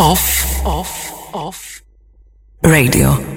off, off, off. Radio.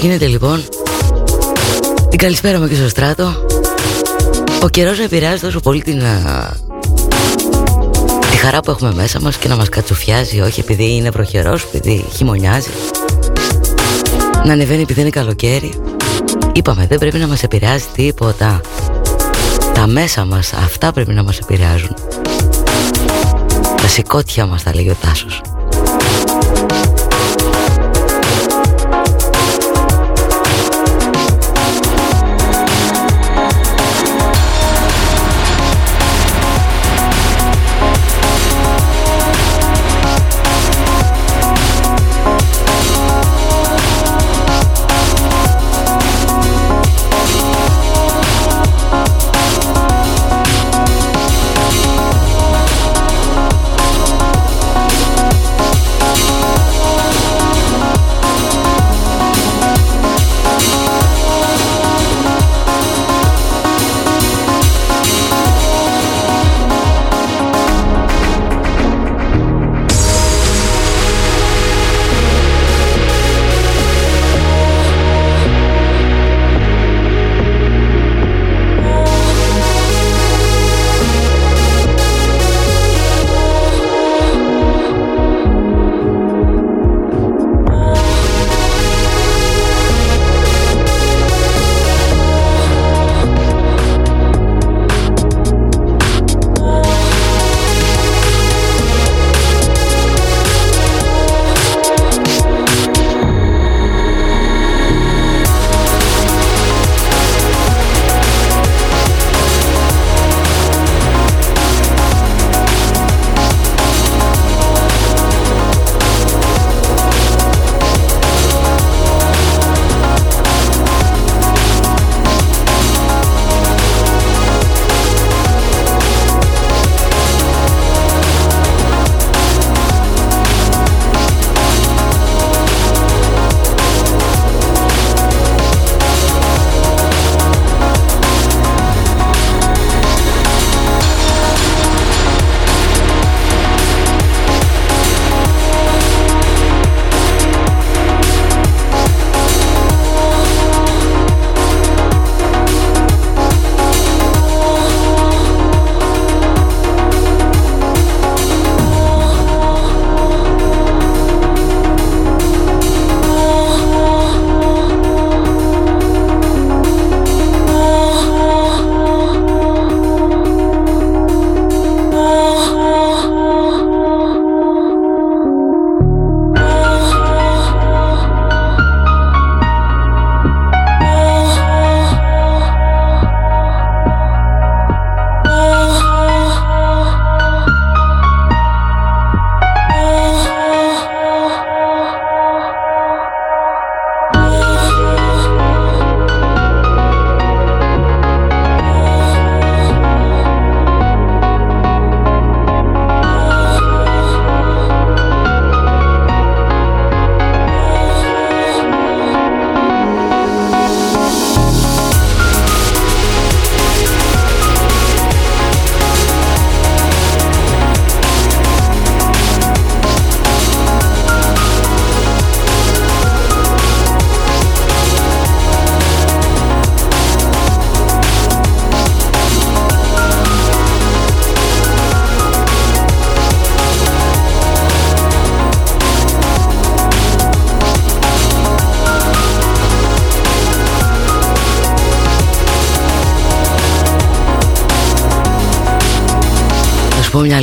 Γίνεται λοιπόν. Την καλησπέρα μου και στο στράτο. Ο καιρός να επηρεάζει τόσο πολύ την Τη χαρά που έχουμε μέσα μας Και να μας κατσουφιάζει Όχι επειδή είναι βροχερός Επειδή χειμωνιάζει. Να ανεβαίνει επειδή είναι καλοκαίρι. Είπαμε δεν πρέπει να μας επηρεάζει τίποτα. Τα μέσα μας Αυτά πρέπει να μας επηρεάζουν. Τα σηκώτια μας τα λέει ο Τάσος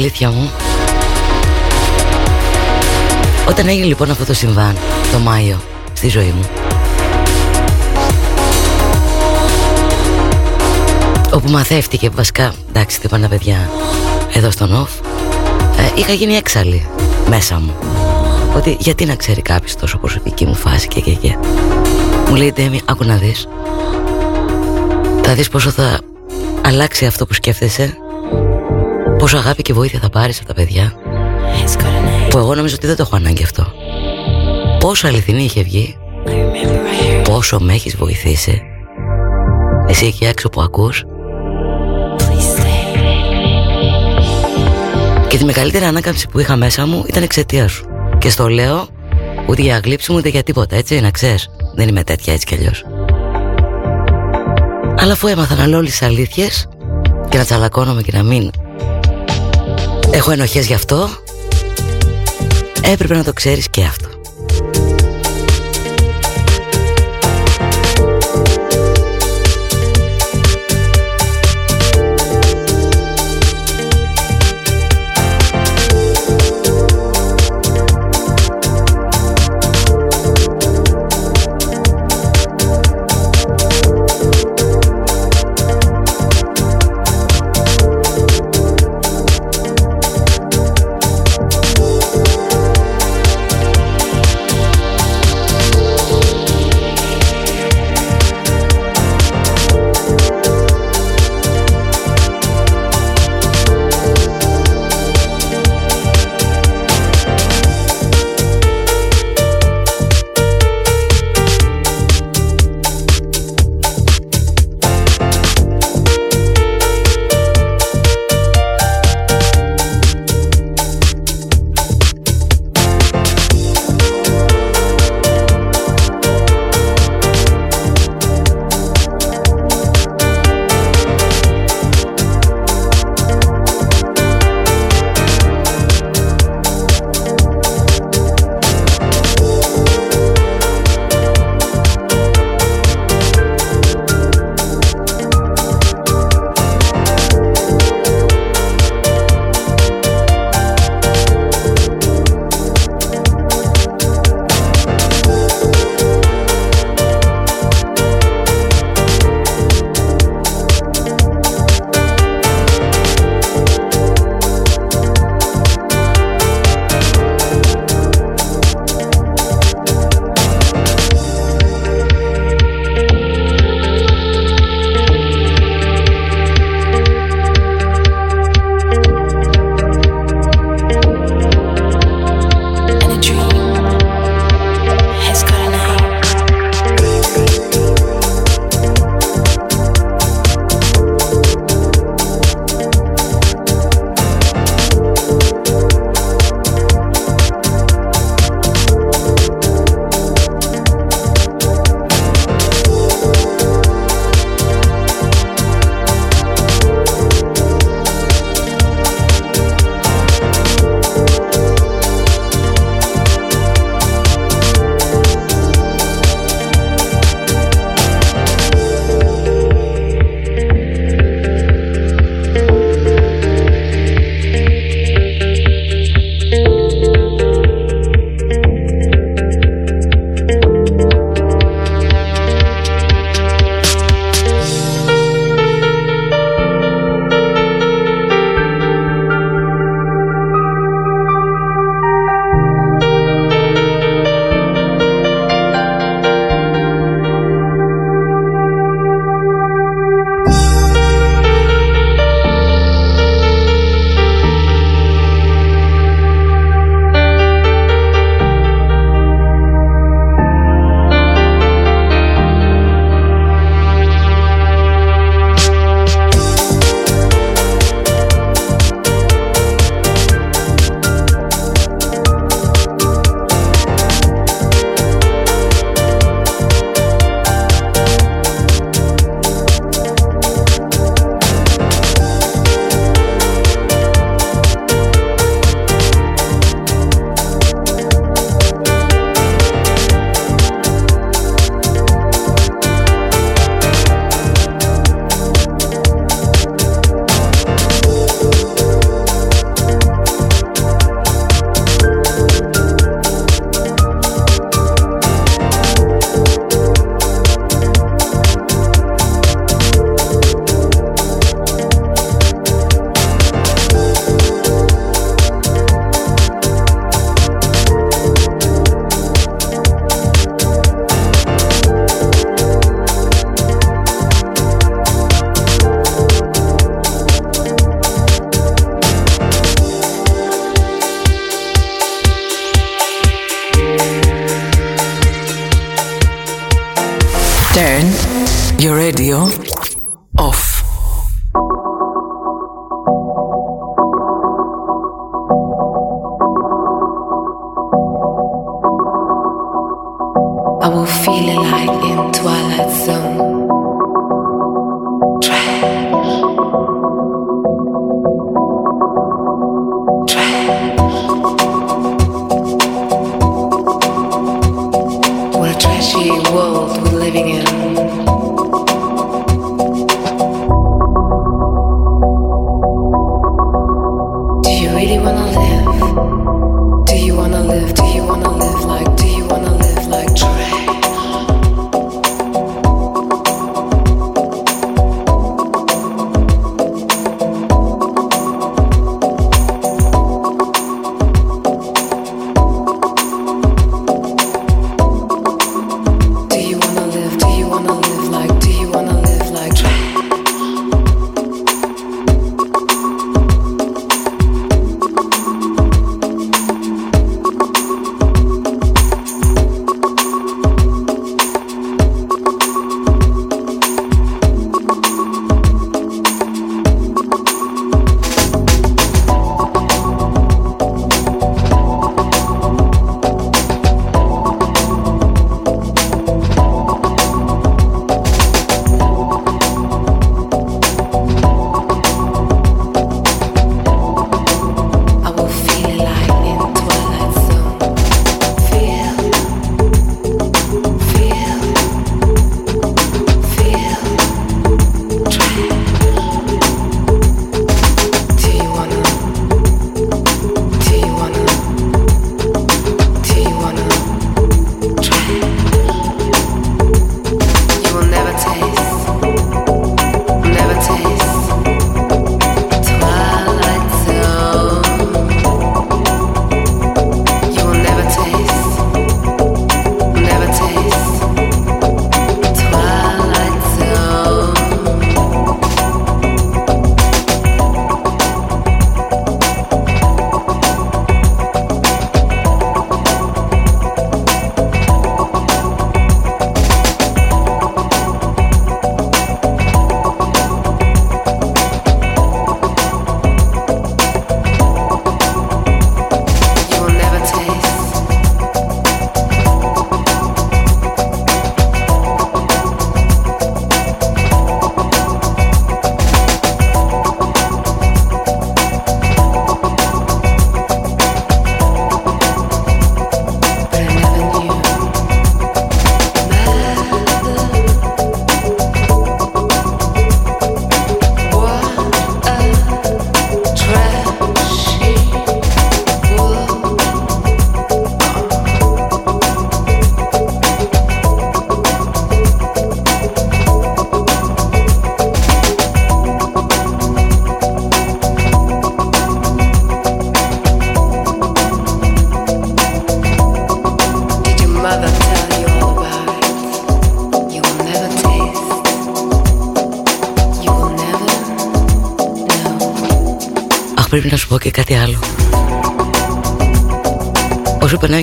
αλήθεια μου. Όταν έγινε λοιπόν αυτό το συμβάν Το Μάιο στη ζωή μου Όπου μαθεύτηκε βασικά Εντάξει τι πάνε παιδιά Εδώ στον off ε, Είχα γίνει έξαλλη μέσα μου. Ότι γιατί να ξέρει κάποιος τόσο προσωπική μου φάση και και και. Μου λέει Ντέμι άκου να δεις. Θα δεις πόσο θα αλλάξει αυτό που σκέφτεσαι Πόσο αγάπη και βοήθεια θα πάρεις από τα παιδιά. Που εγώ νομίζω ότι δεν το έχω ανάγκη αυτό. Πόσο αληθινή είχε βγει. Πόσο με έχεις βοηθήσει. Εσύ εκεί έξω που ακούς. Και τη μεγαλύτερη ανάκαμψη που είχα μέσα μου ήταν εξαιτία σου. Και στο λέω ούτε για γλύψη μου ούτε για τίποτα έτσι να ξέρεις. Δεν είμαι τέτοια έτσι κι αλλιώς. Αλλά αφού έμαθα να λέω όλες τις αλήθειες Και να τσαλακώνομαι και να μην Έχω ενοχές γι' αυτό. Έπρεπε να το ξέρεις και αυτό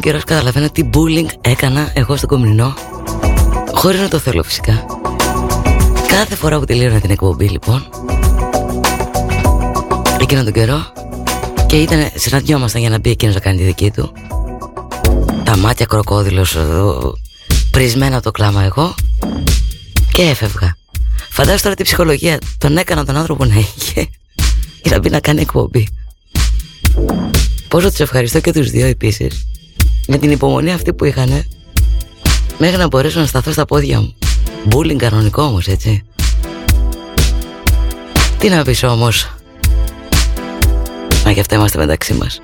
καιρός καταλαβαίνω τι bullying έκανα εγώ στο κομμουνινό. Χωρίς να το θέλω φυσικά. Κάθε φορά που τελείωνα την εκπομπή λοιπόν, εκείνο τον καιρό, και ήταν, συναντιόμασταν για να μπει εκείνος να κάνει τη δική του. Τα μάτια κροκόδηλος, πρισμένα το κλάμα εγώ, και έφευγα. Φαντάζομαι τώρα τη ψυχολογία τον έκανα τον άνθρωπο να είχε για να μπει να κάνει εκπομπή. Πόσο τους ευχαριστώ και τους δύο επίσης με την υπομονή αυτή που είχαν μέχρι να μπορέσω να σταθώ στα πόδια μου. Μπούλινγκ κανονικό όμως έτσι. Τι να πεις όμως. Να και αυτά είμαστε μεταξύ μας.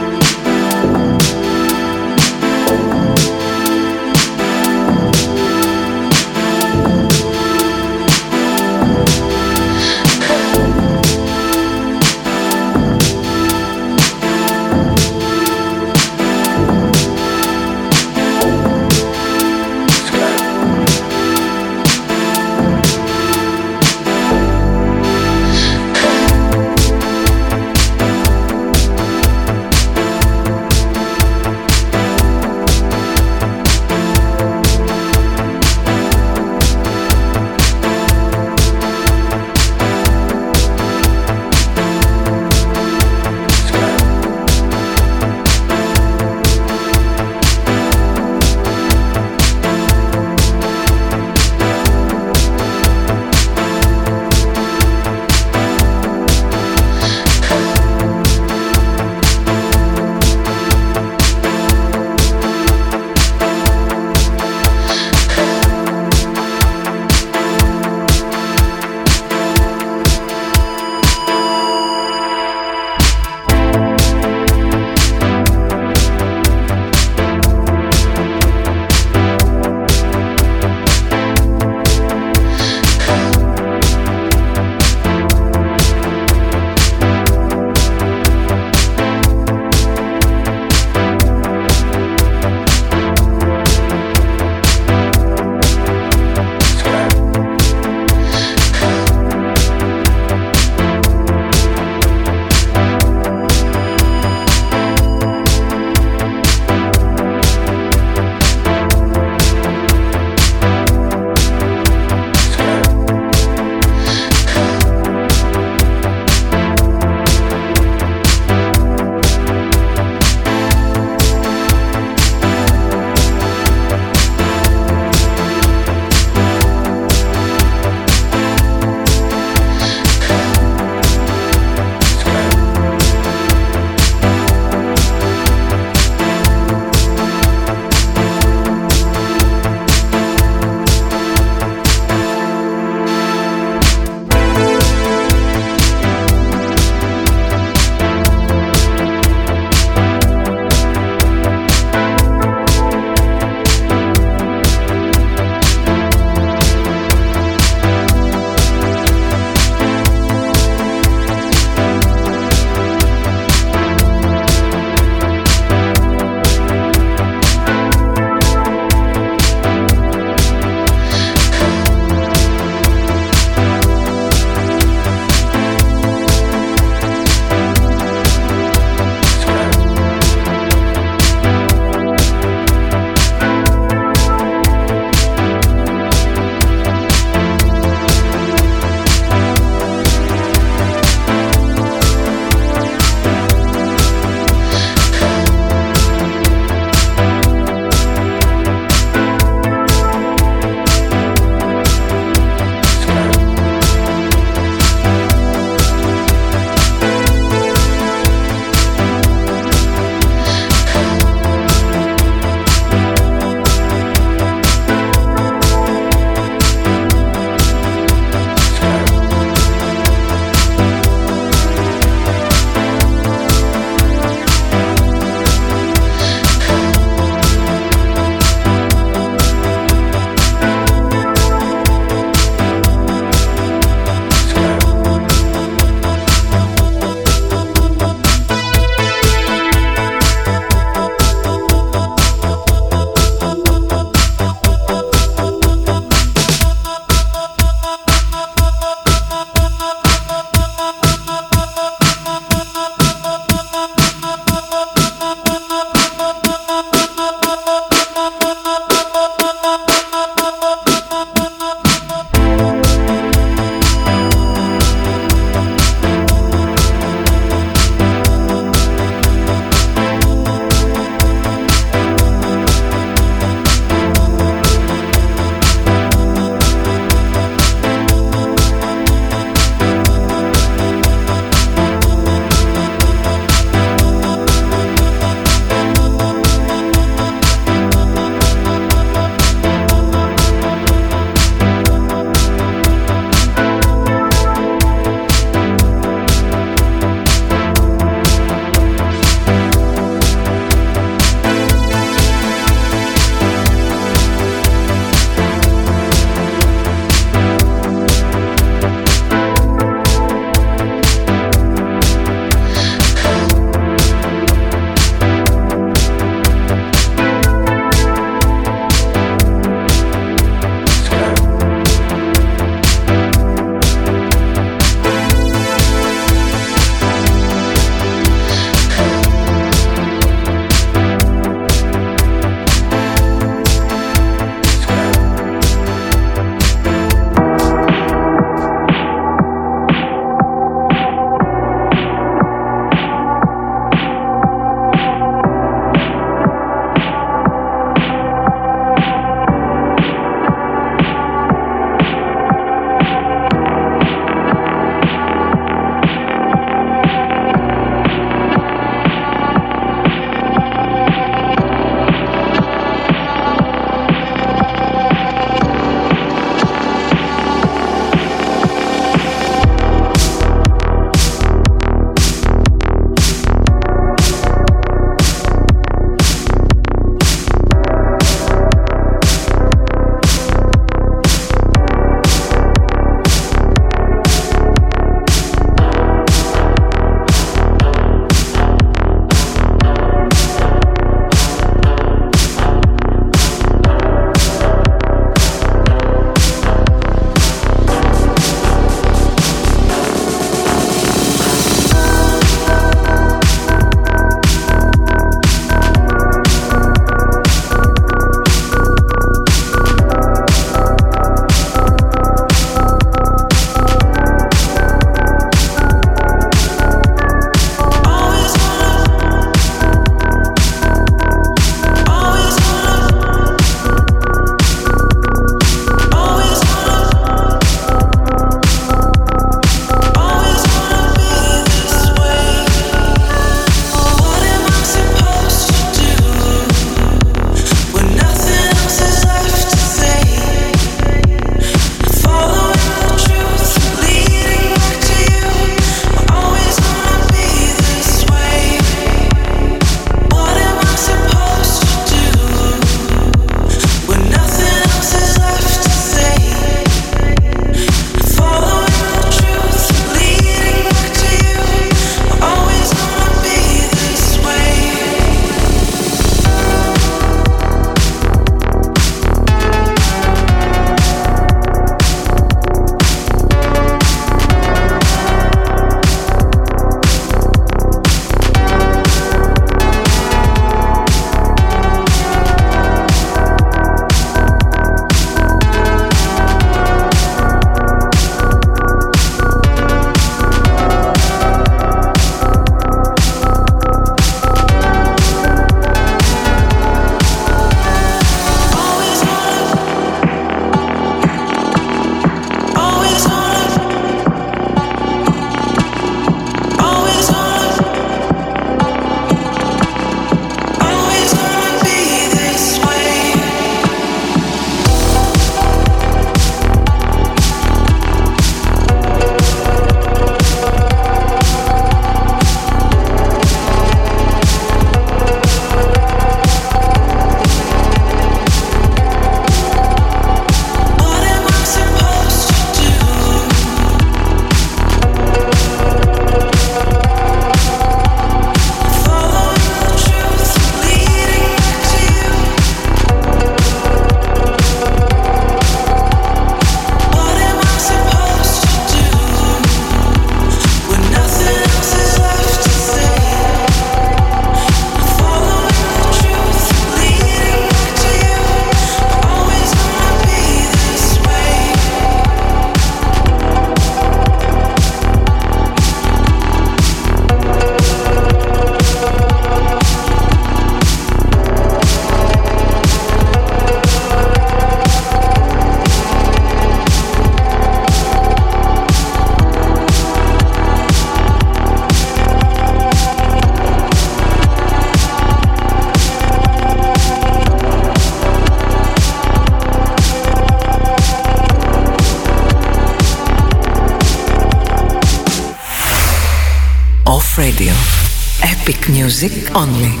Music only.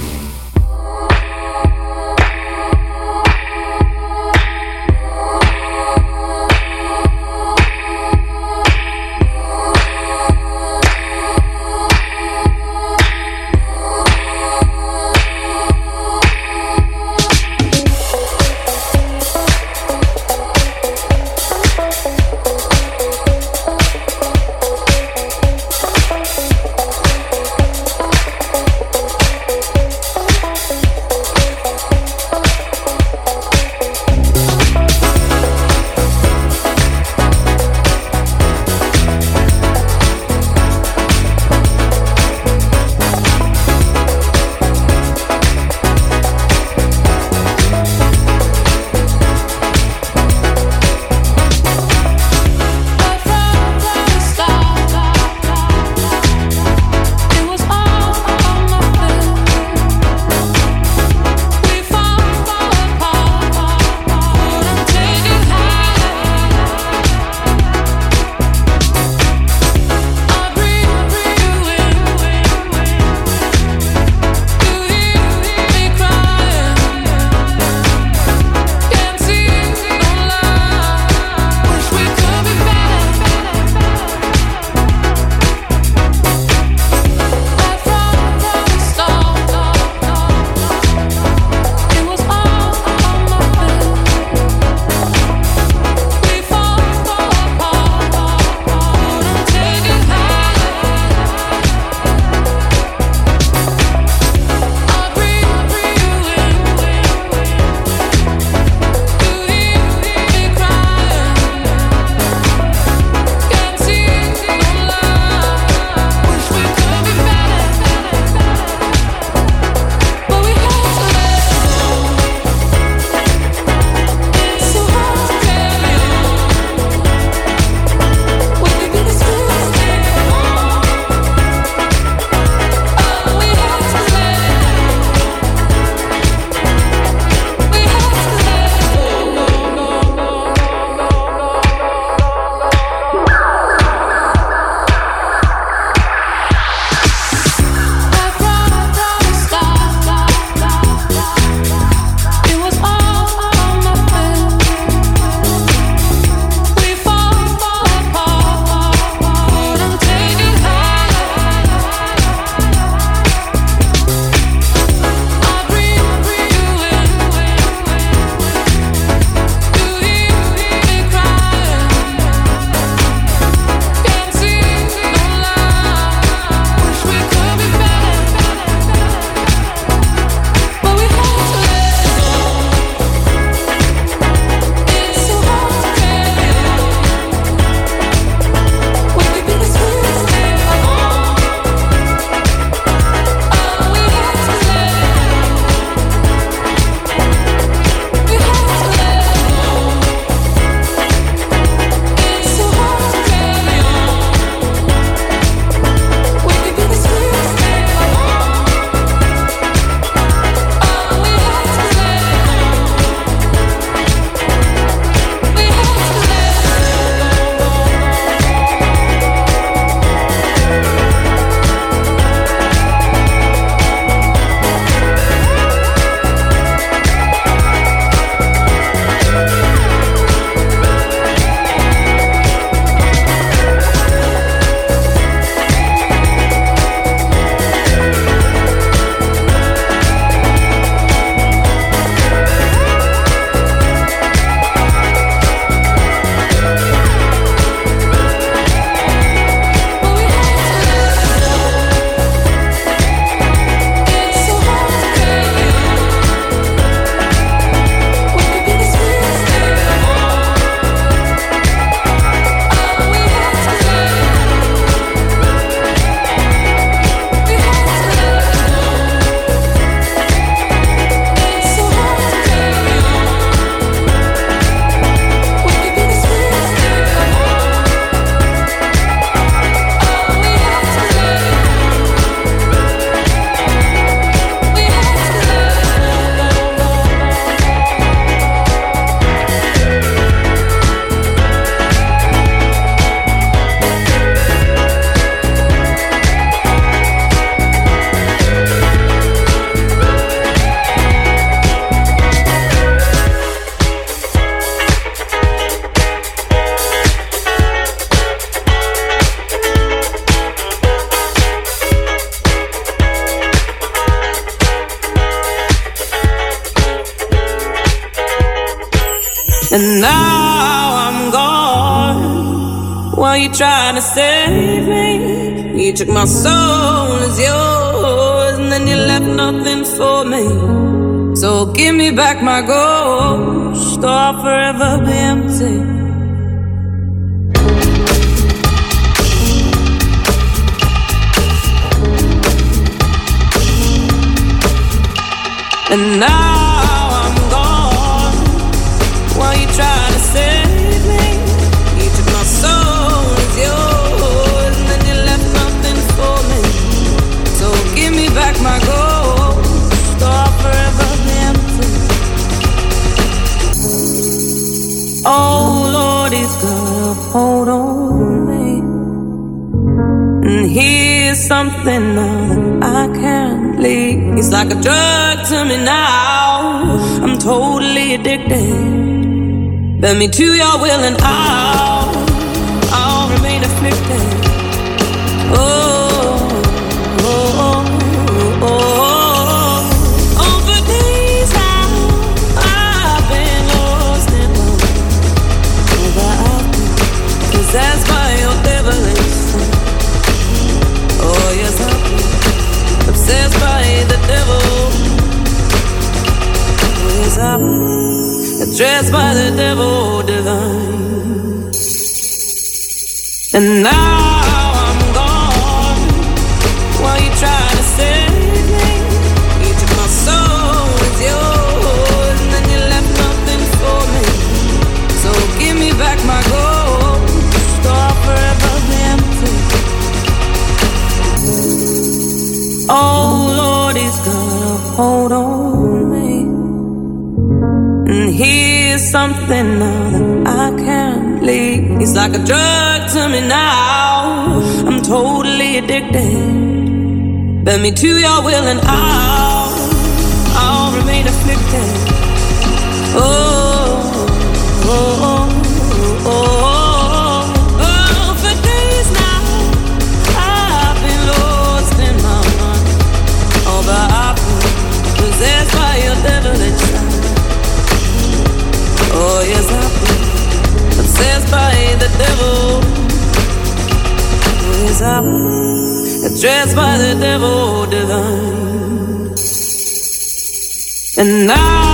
Took my soul as yours, and then you left nothing for me. So give me back my ghost, or I'll forever be empty. And now now that I can't leave. He's like a drug to me now. I'm totally addicted. Bend me to your will and I'll, Oh, yes, by the devil divine. And now something now that I can't leave. He's like a drug to me now. I'm totally addicted. Bend me to your will and I'll, I'll remain afflicted. Oh, top, dressed by the devil divine. And now.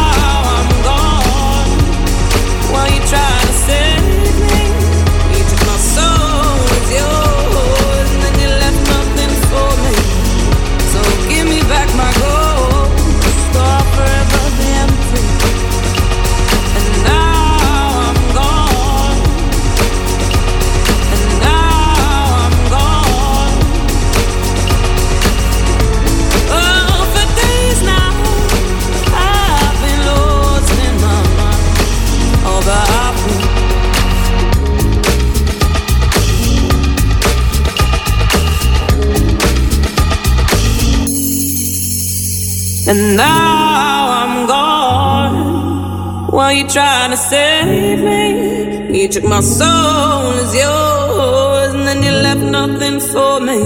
You took my soul as yours, and then you left nothing for me.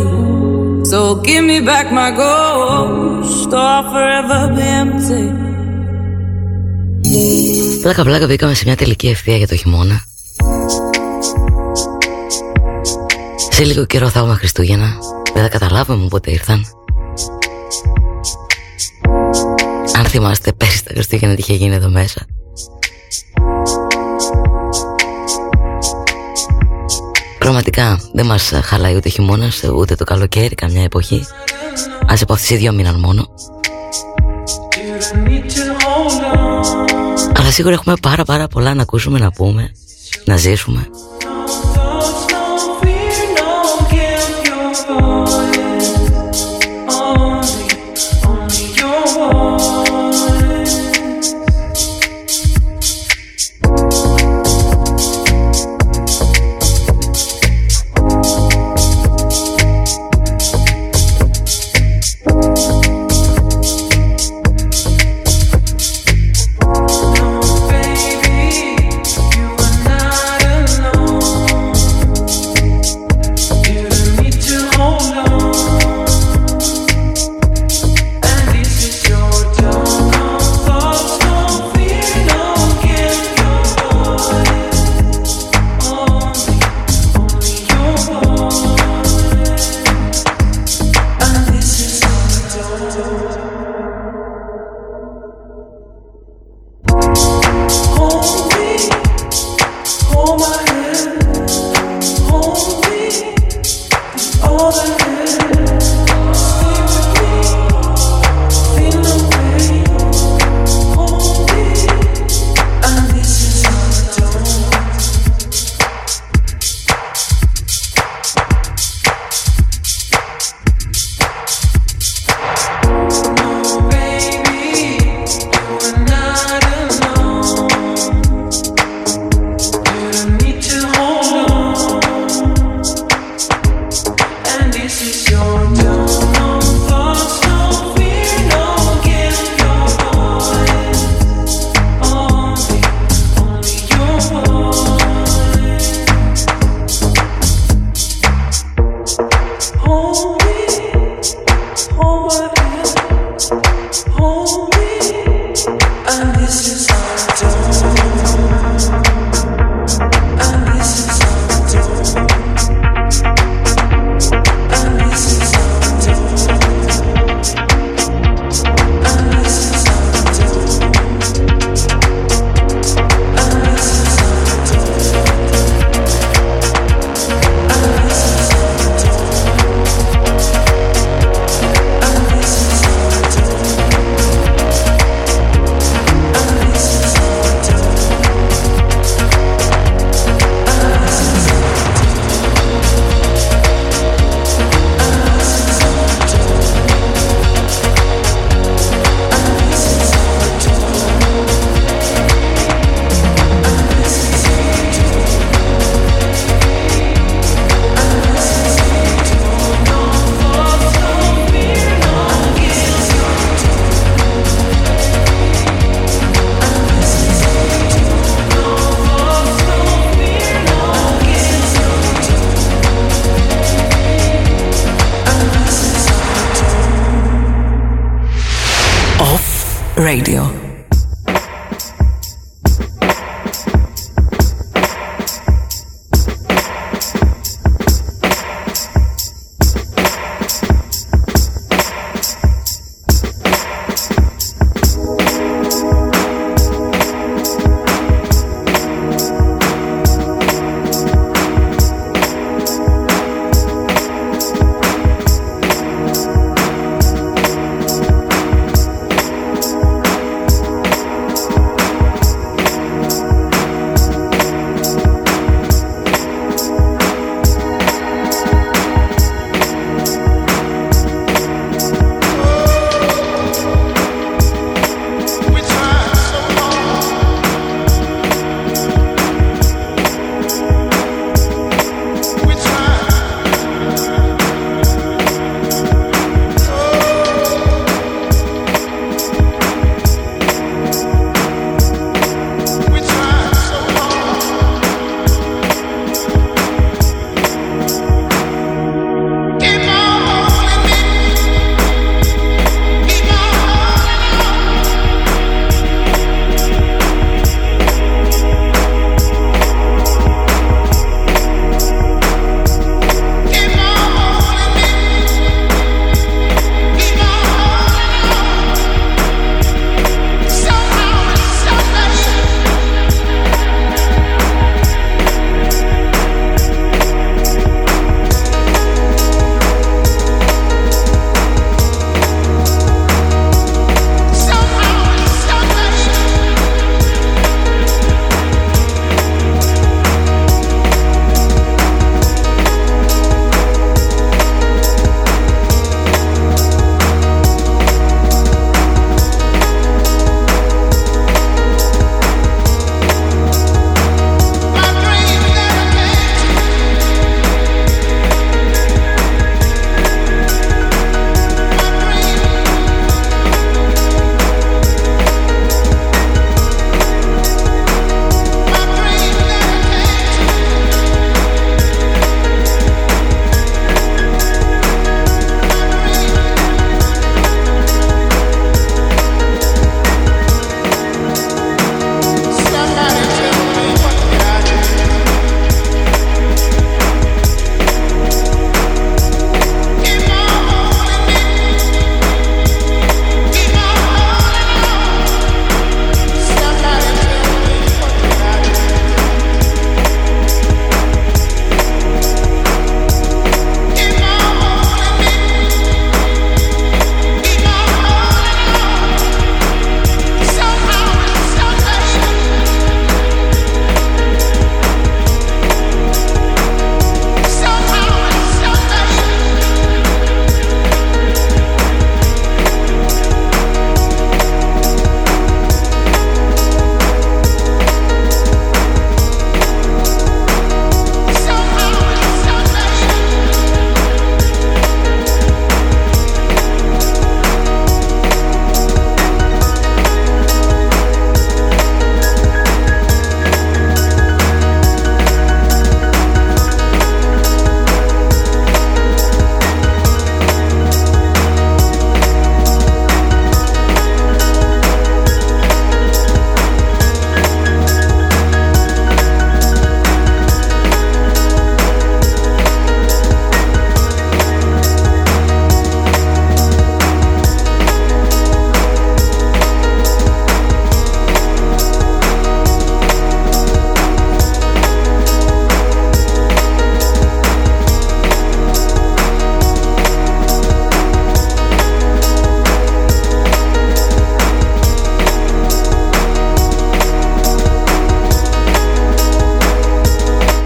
So give me back my ghost, or I'll forever be empty. Πλάκα πλάκα μπήκαμε σε μια τελική ευθεία για το χειμώνα Σε λίγο καιρό θα έχουμε Χριστούγεννα Δεν θα καταλάβουμε πότε ήρθαν Αν θυμάστε πέρυσι τα Χριστούγεννα τι είχε γίνει εδώ μέσα Πραγματικά δεν μας χαλάει ούτε χειμώνας ούτε το καλοκαίρι καμιά εποχή. Ας από αυτές οι δύο μήναν μόνο. Αλλά σίγουρα έχουμε πάρα πάρα πολλά να ακούσουμε, να πούμε, να ζήσουμε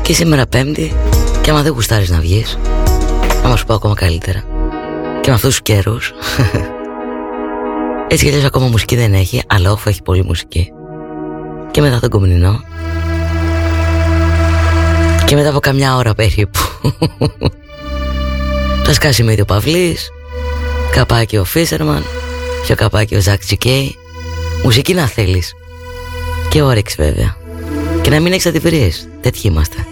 Και σήμερα πέμπτη Και άμα δεν γουστάρεις να βγεις Να σου πω ακόμα καλύτερα. Και με αυτούς τους καιρούς Έτσι κι ακόμα μουσική δεν έχει Αλλά όφο έχει πολύ μουσική. Και μετά τον κομμουνινό Και μετά από καμιά ώρα περίπου Θα σκάσει με ο Παυλής Καπάκι ο Φίσερμαν Πιο καπάκι ο Ζακ Τζικέι Μουσική να θέλεις. Και όρεξη βέβαια. Και να μην έχεις αντιπηρίες Τέτοιοι είμαστε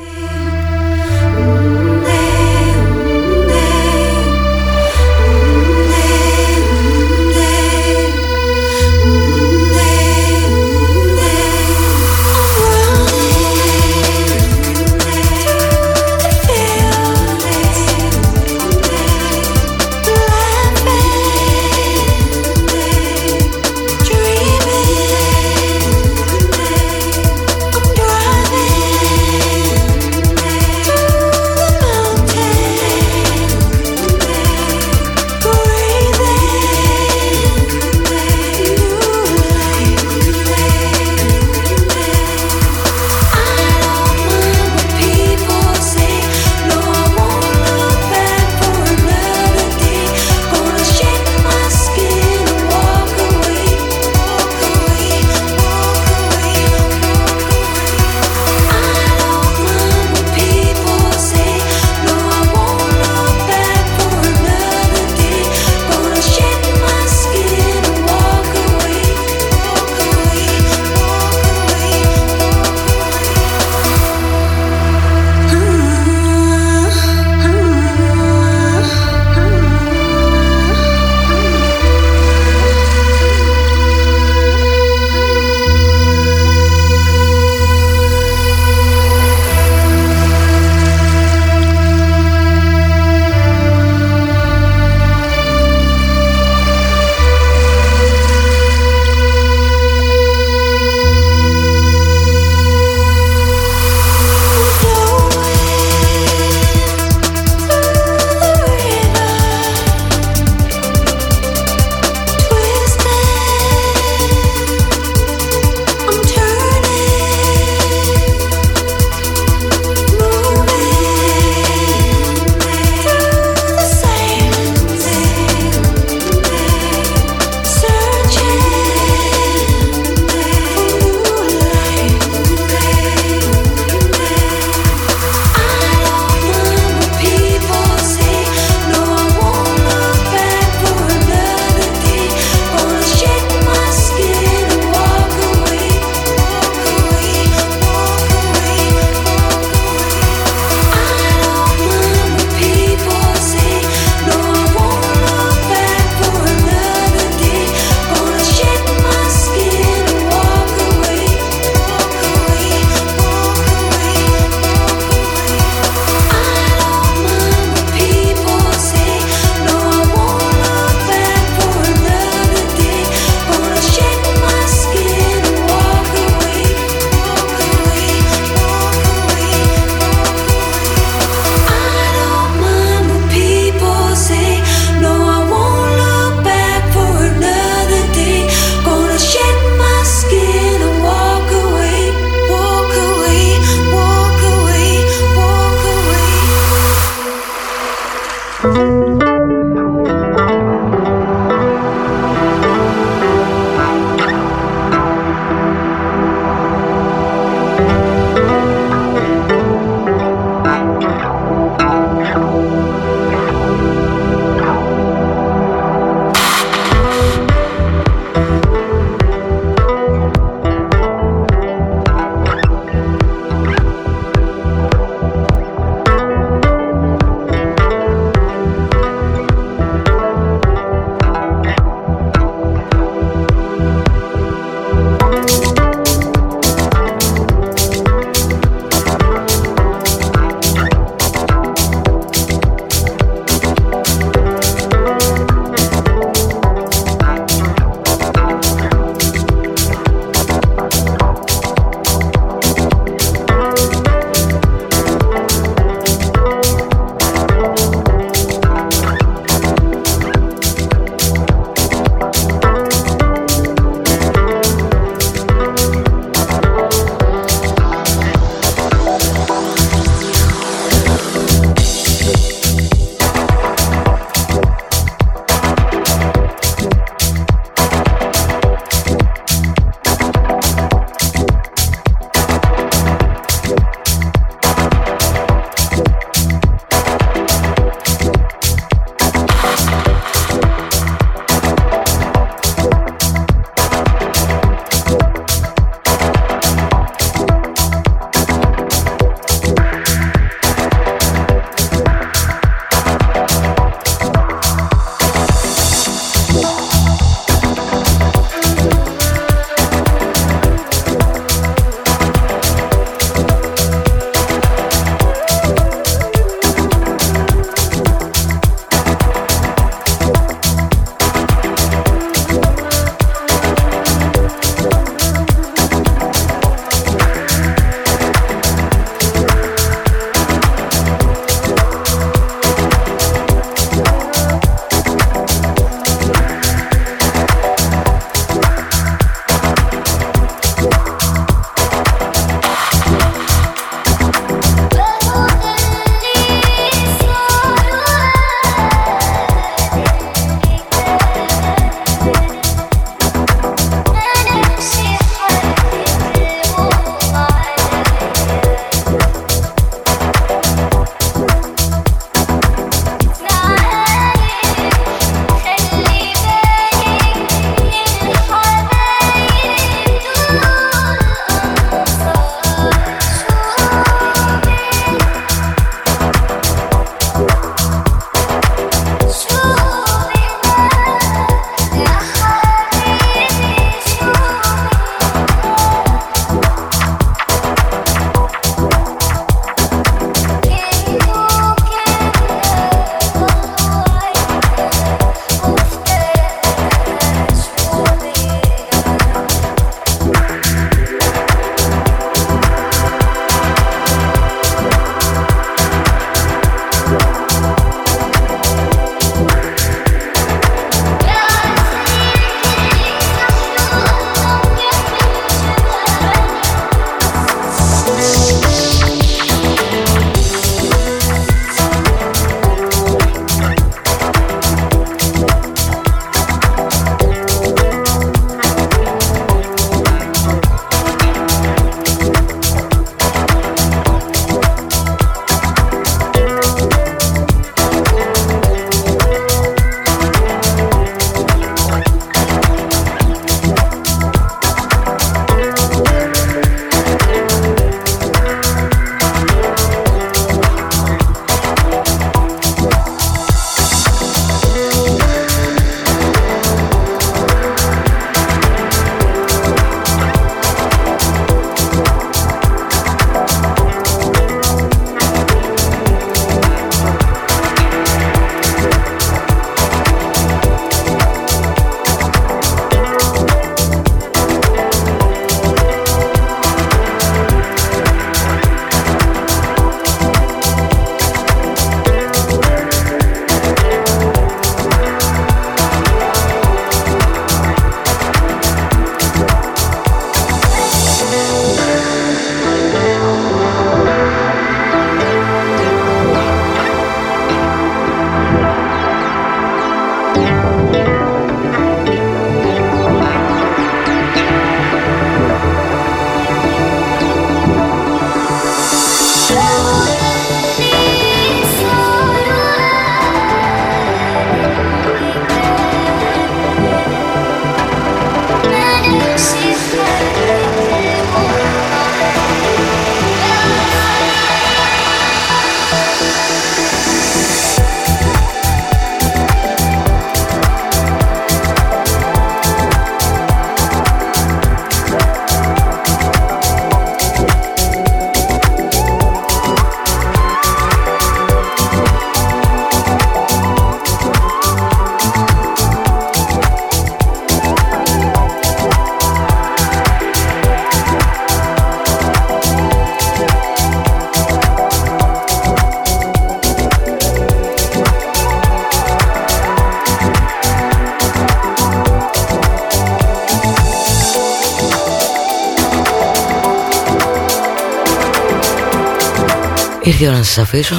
Ήρθε η ώρα να σας αφήσω.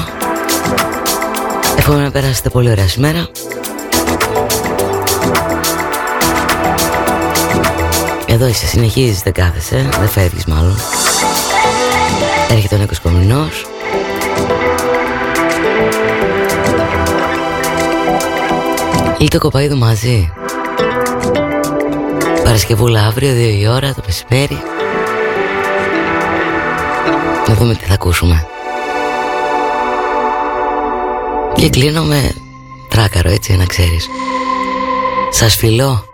Εύχομαι να περάσετε πολύ ωραία σήμερα. Εδώ είσαι, συνεχίζεις, δεν κάθεσαι, δεν φεύγεις μάλλον. Έρχεται ο Νίκος Κομινός. Λίτο κοπαίδου μαζί. Παρασκευούλα αύριο, δύο η ώρα, το μεσημέρι. Να δούμε τι θα ακούσουμε Και κλείνω με τράκαρο έτσι να ξέρεις. Σας φιλώ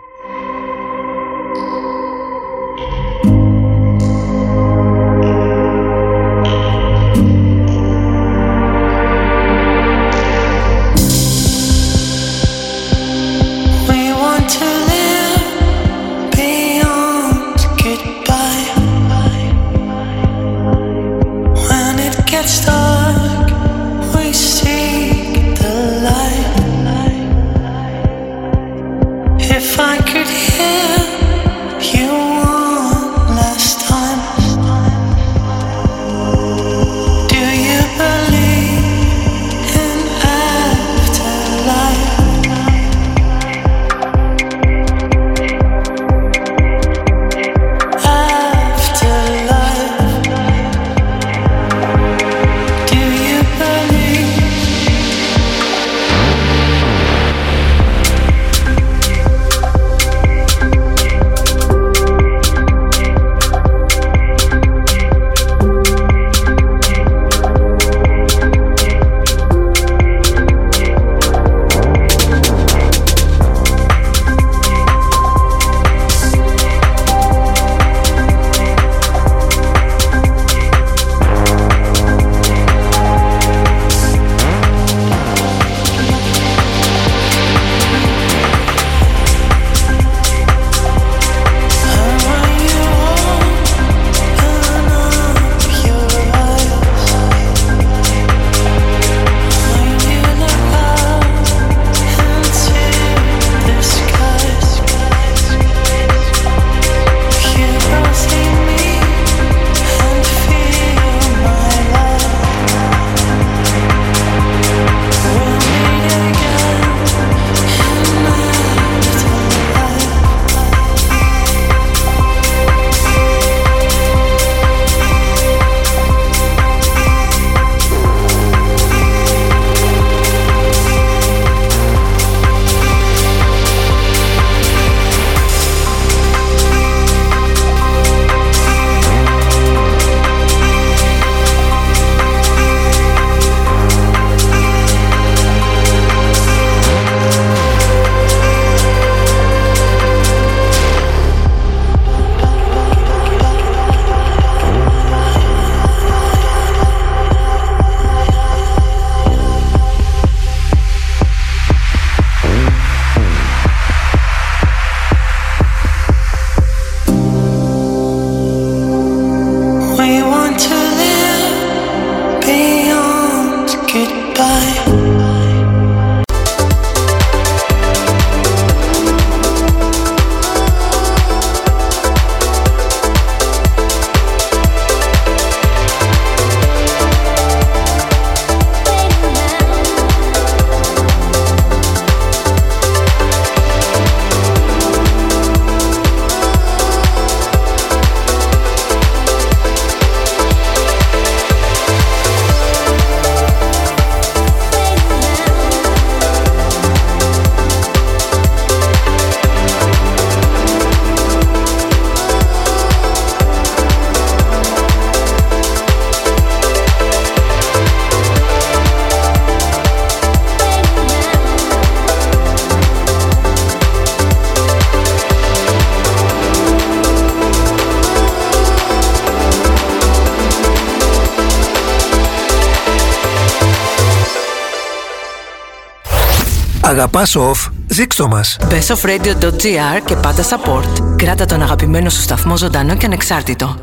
Αγαπάς off, δείξ' μας. bestofradio.gr και πάντα support. Κράτα τον αγαπημένο σου σταθμό ζωντανό και ανεξάρτητο.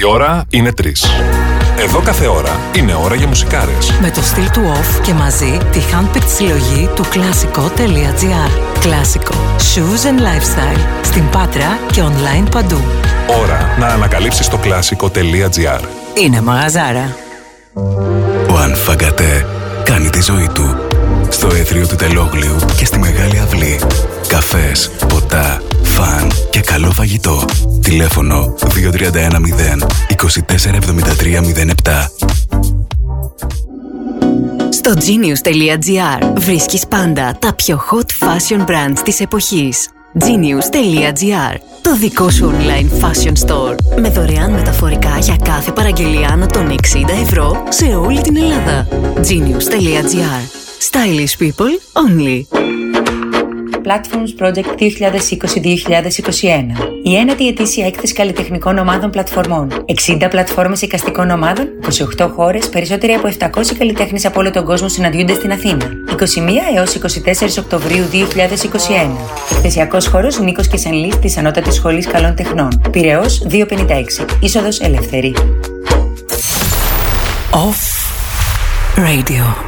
Η ώρα είναι τρεις. Εδώ κάθε ώρα είναι ώρα για μουσικάρες. Με το στυλ του off και μαζί τη handpicked συλλογή του κλασικό.gr. Κλασικό. Shoes and lifestyle. Στην Πάτρα και online παντού. Ώρα να ανακαλύψεις το κλασικό.gr. Είναι μαγαζάρα. Ο Ανφαγκατέ κάνει τη ζωή του στο έθριο του Τελόγλιου και στη Μεγάλη Αυλή. Καφές, ποτά, φαν και καλό φαγητό. Τηλέφωνο 2310 247307. Στο genius.gr βρίσκεις πάντα τα πιο hot fashion brands της εποχής. genius.gr Το δικό σου online fashion store με δωρεάν μεταφορικά για κάθε παραγγελία άνω των 60 ευρώ σε όλη την Ελλάδα. genius.gr Stylish people only. Platforms Project 2020-2021. Η ένατη ετήσια έκθεση καλλιτεχνικών ομάδων πλατφορμών. 60 πλατφόρμες εικαστικών ομάδων, 28 χώρες, περισσότεροι από 700 καλλιτέχνες από όλο τον κόσμο συναντιούνται στην Αθήνα. 21 έως 24 Οκτωβρίου 2021. Εκθεσιακός χώρος Νίκος Κεσανλής της Ανώτατης Σχολής Καλών Τεχνών. Πυραιός 256. Είσοδος ελεύθερη. Off Radio.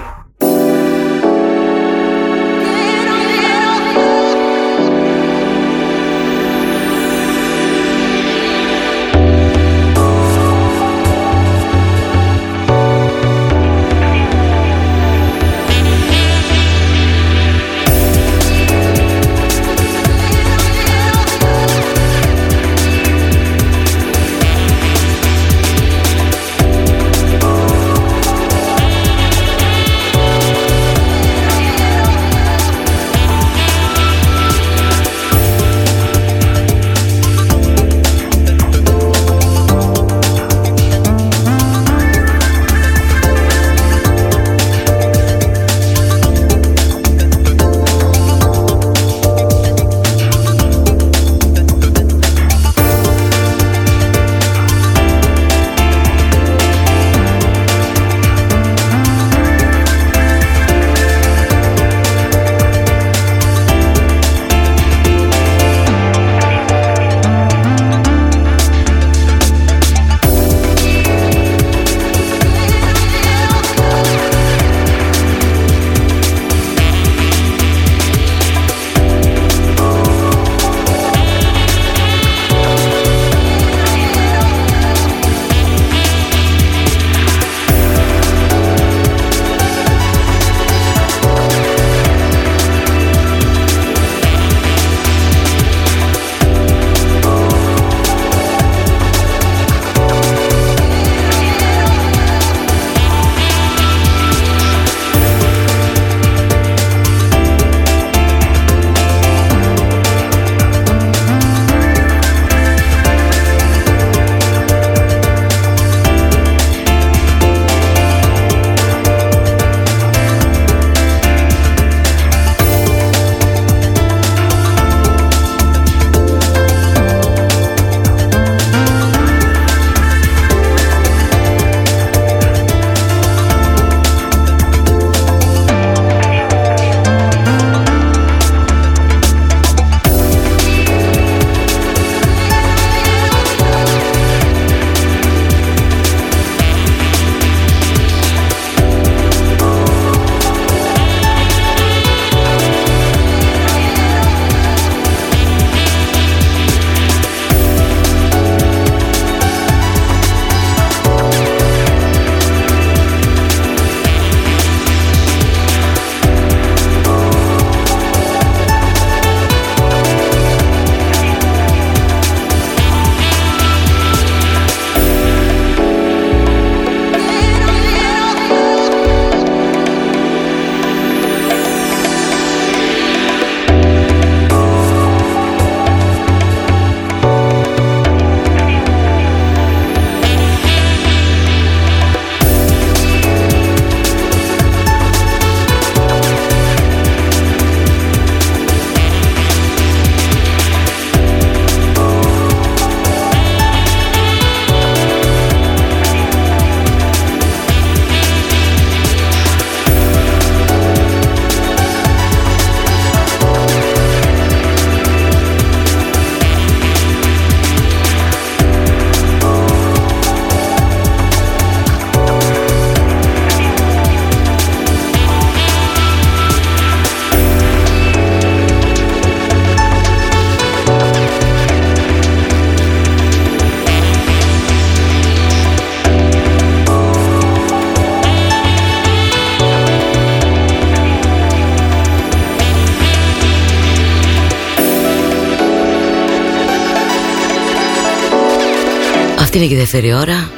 Είναι και η δεύτερη ώρα.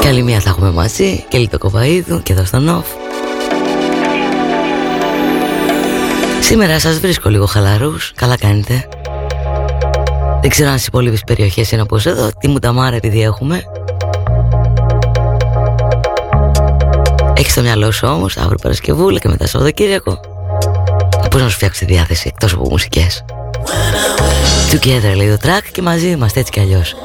Και άλλη μία θα έχουμε μαζί. Και λίγο κοβαίδου και εδώ στο Νοφ Σήμερα σας βρίσκω λίγο χαλαρούς. Καλά κάνετε. Δεν ξέρω αν στις υπόλοιπες περιοχές είναι όπως εδώ. Τι μου τα μάρα επειδή έχουμε. Έχεις το μυαλό σου όμως Αύριο Παρασκευούλα και μετά Σαββατοκύριακο. Πώς να σου φτιάξει τη διάθεση εκτός από μουσικές; Together λέει το track και μαζί είμαστε έτσι κι αλλιώς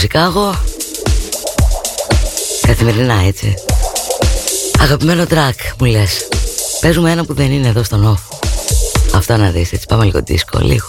Σικάγο Καθημερινά έτσι. Αγαπημένο τρακ μου λες. Παίζουμε ένα που δεν είναι εδώ στον off. Αυτά να δεις έτσι. Πάμε λίγο disco λίγο.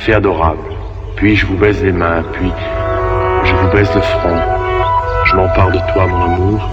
Fée adorable. Puis je vous baise les mains, puis je vous baise le front. Je m'empare de toi, mon amour.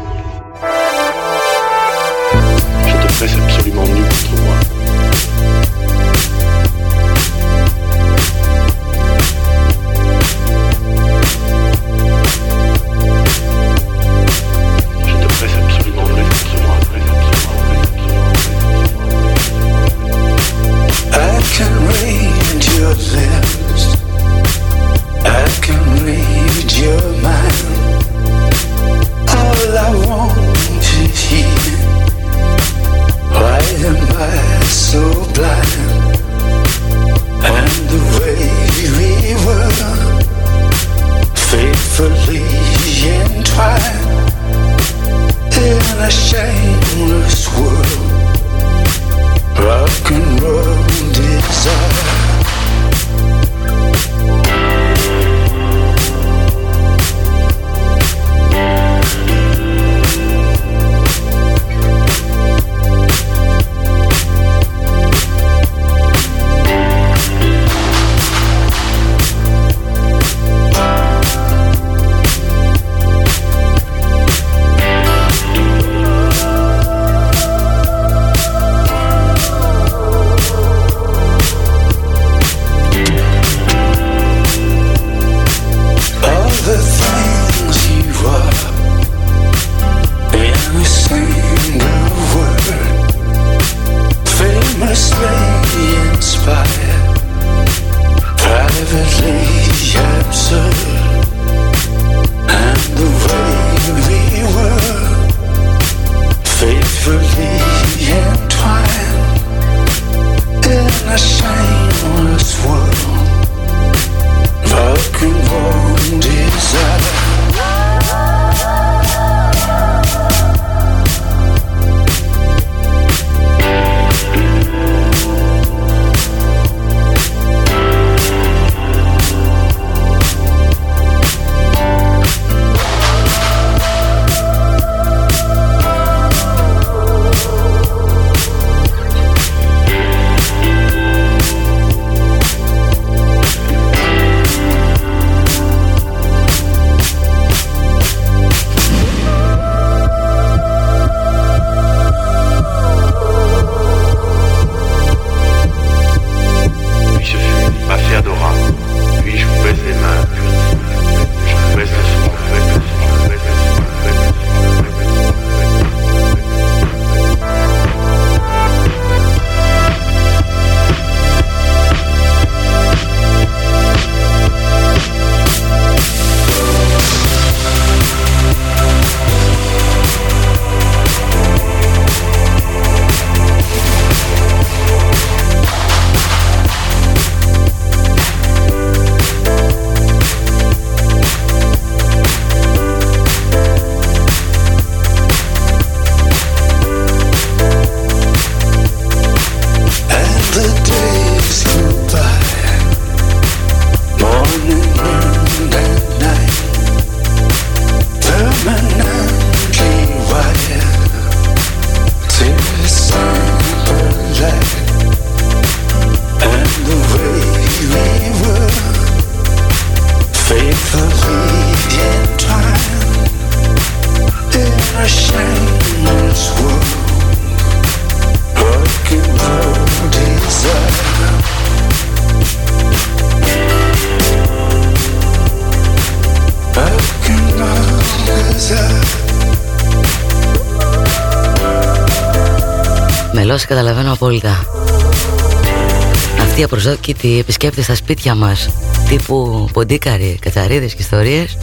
Αυτοί οι απροσδόκητοι επισκέπτες στα σπίτια μας τύπου ποντίκαροι, κατσαρίδες και ιστορίες.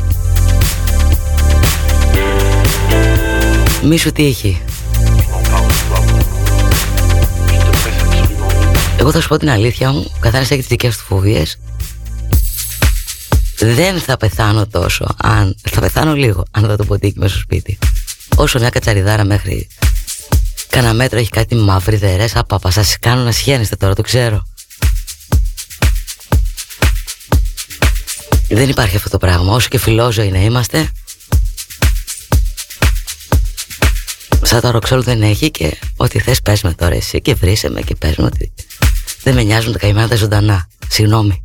Μη σου τύχει. Εγώ θα σου πω την αλήθεια μου, ο καθένας έχει τις δικές του φοβίες. Δεν θα πεθάνω τόσο αν, θα πεθάνω λίγο αν δω το ποντίκι μέσα στο σπίτι. Όσο μια κατσαριδάρα μέχρι. Κάνα μέτρο έχει κάτι μαύριδερές Απαπα σας κάνω να σχένεστε τώρα το ξέρω Δεν υπάρχει αυτό το πράγμα Όσο και φιλόζωοι να είμαστε Σαν τα ροξόλ δεν έχει και ό,τι θες πες με τώρα εσύ και βρίσε με και πες με ότι δεν με νοιάζουν τα καημένα τα ζωντανά. Συγγνώμη.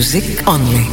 Music only.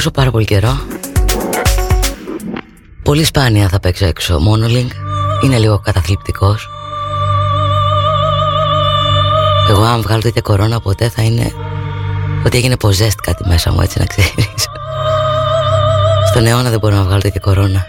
Ακούσω πάρα πολύ καιρό. Πολύ σπάνια θα παίξω έξω. Monolink. Είναι λίγο καταθλιπτικός. Εγώ αν βγάλω τέτοια κορώνα ποτέ θα είναι Ότι έγινε ποζέστ κάτι μέσα μου έτσι να ξέρεις. Στον αιώνα δεν μπορώ να βγάλω τέτοια κορώνα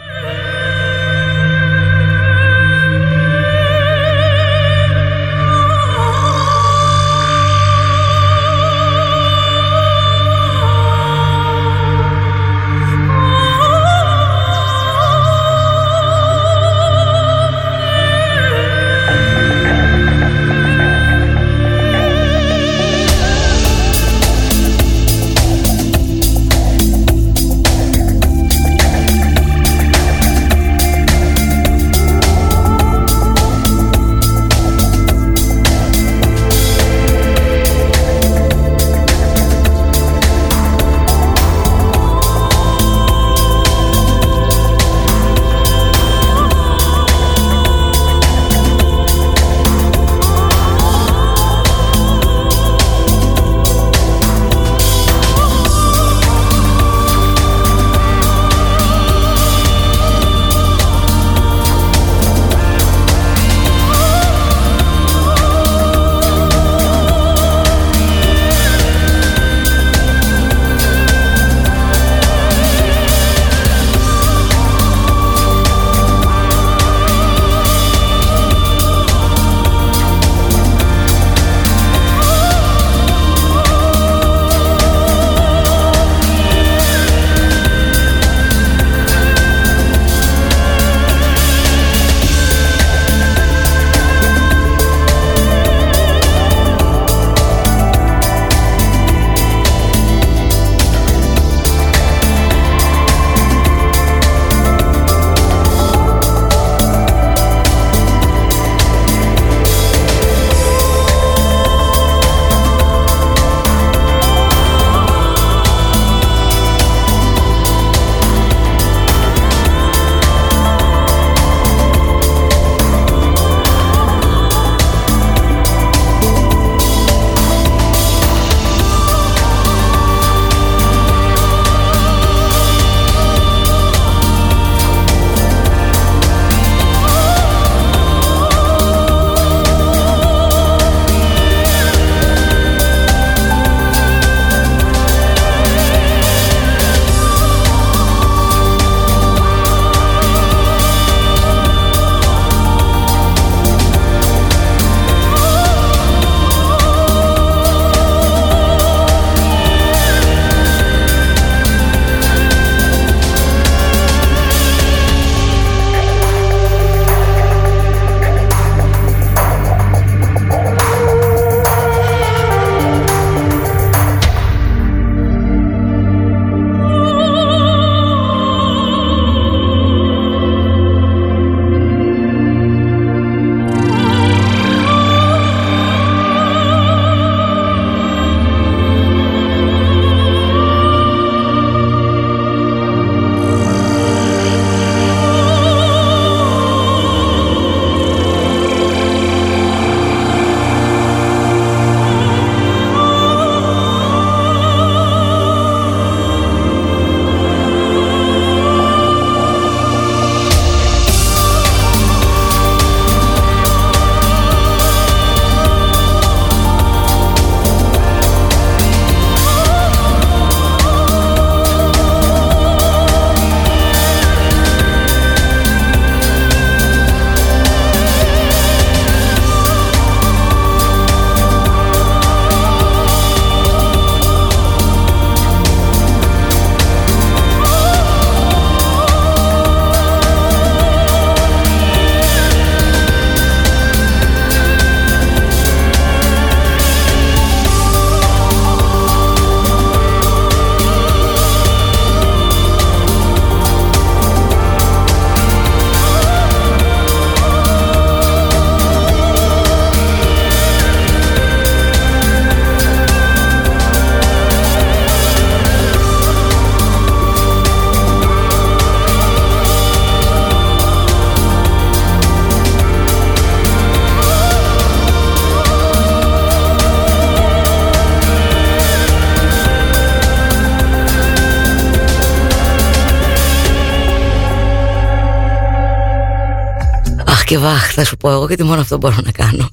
θα σου πω εγώ γιατί μόνο αυτό μπορώ να κάνω.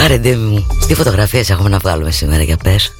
Άρε μου, τι φωτογραφίες έχουμε να βγάλουμε σήμερα για πες.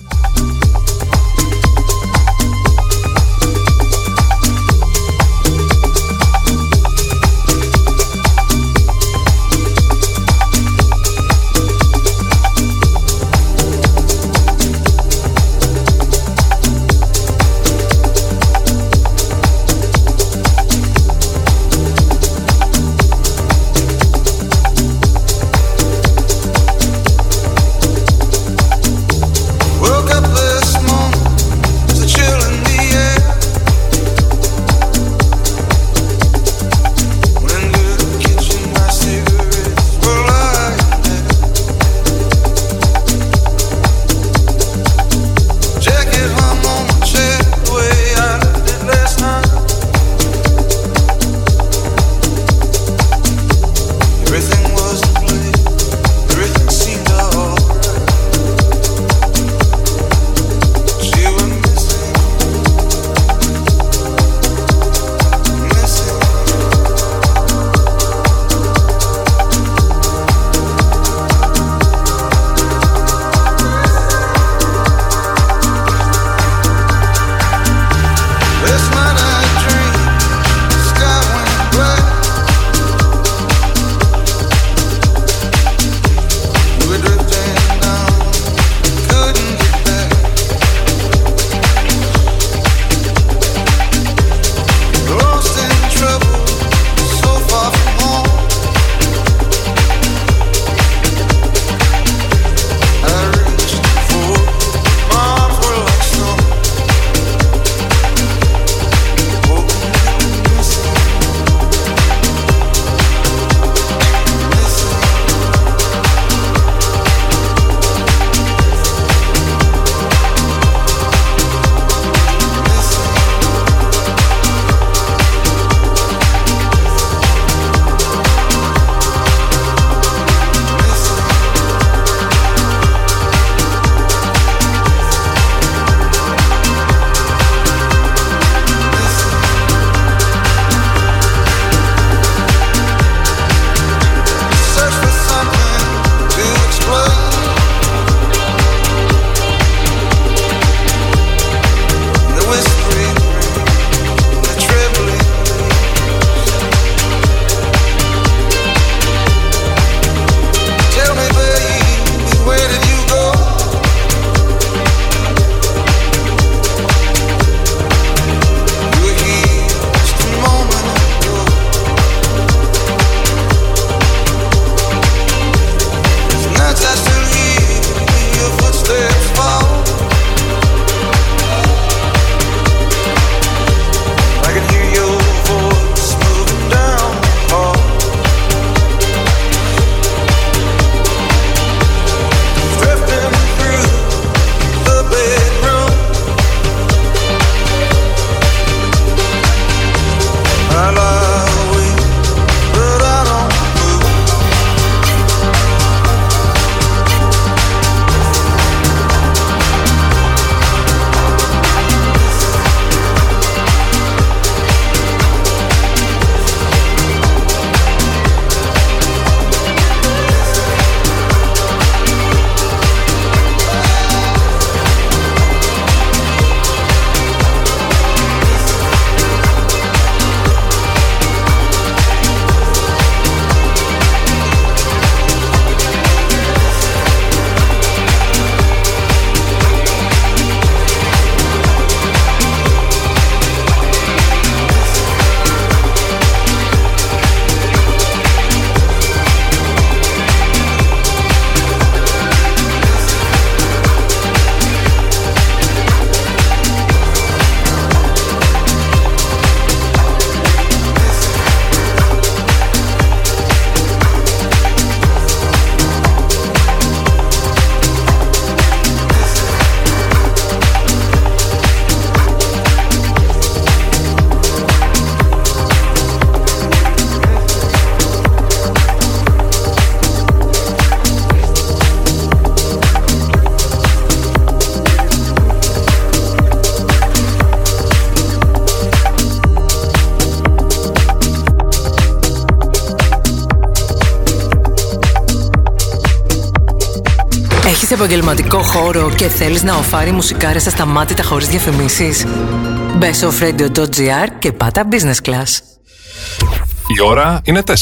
Επαγγελματικό χώρο και θέλεις να οφάρει μουσικάρες ασταμάτητα χωρίς διαφημίσεις; Μπες στο offradio.gr και πάτα business class. Η ώρα είναι 4.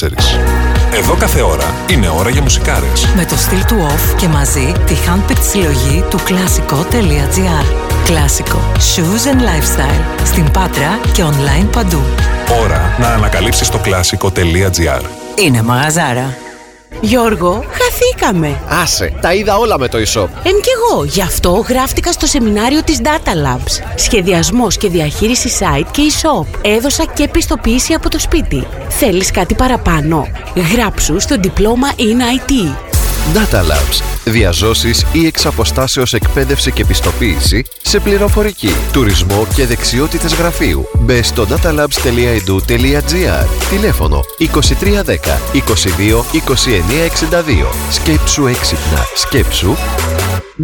Εδώ κάθε ώρα είναι ώρα για μουσικάρες. Με το στυλ του off και μαζί τη handpicked συλλογή του κλασικό.gr. Κλασικό. Shoes and lifestyle. Στην Πάτρα και online παντού. Ώρα να ανακαλύψεις το κλασικό.gr. Είναι μαγαζάρα. Γιώργο, χαθήκαμε. Άσε, τα είδα όλα με το e-shop. Εν κι εγώ, γι' αυτό γράφτηκα στο σεμινάριο της Data Labs. Σχεδιασμός και διαχείριση site και e-shop. Έδωσα και πιστοποίηση από το σπίτι. Θέλεις κάτι παραπάνω; Γράψου στο διπλώμα in IT. Data Labs. Διαζώσεις ή εξ αποστάσεως εκπαίδευση και πιστοποίηση σε πληροφορική, τουρισμό και δεξιότητες γραφείου. Μπε στο datalabs.edu.gr Τηλέφωνο 2310 22 2962 Σκέψου έξυπνα. Σκέψου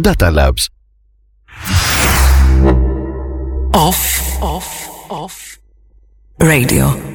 Data Labs. Off, off, off. Radio.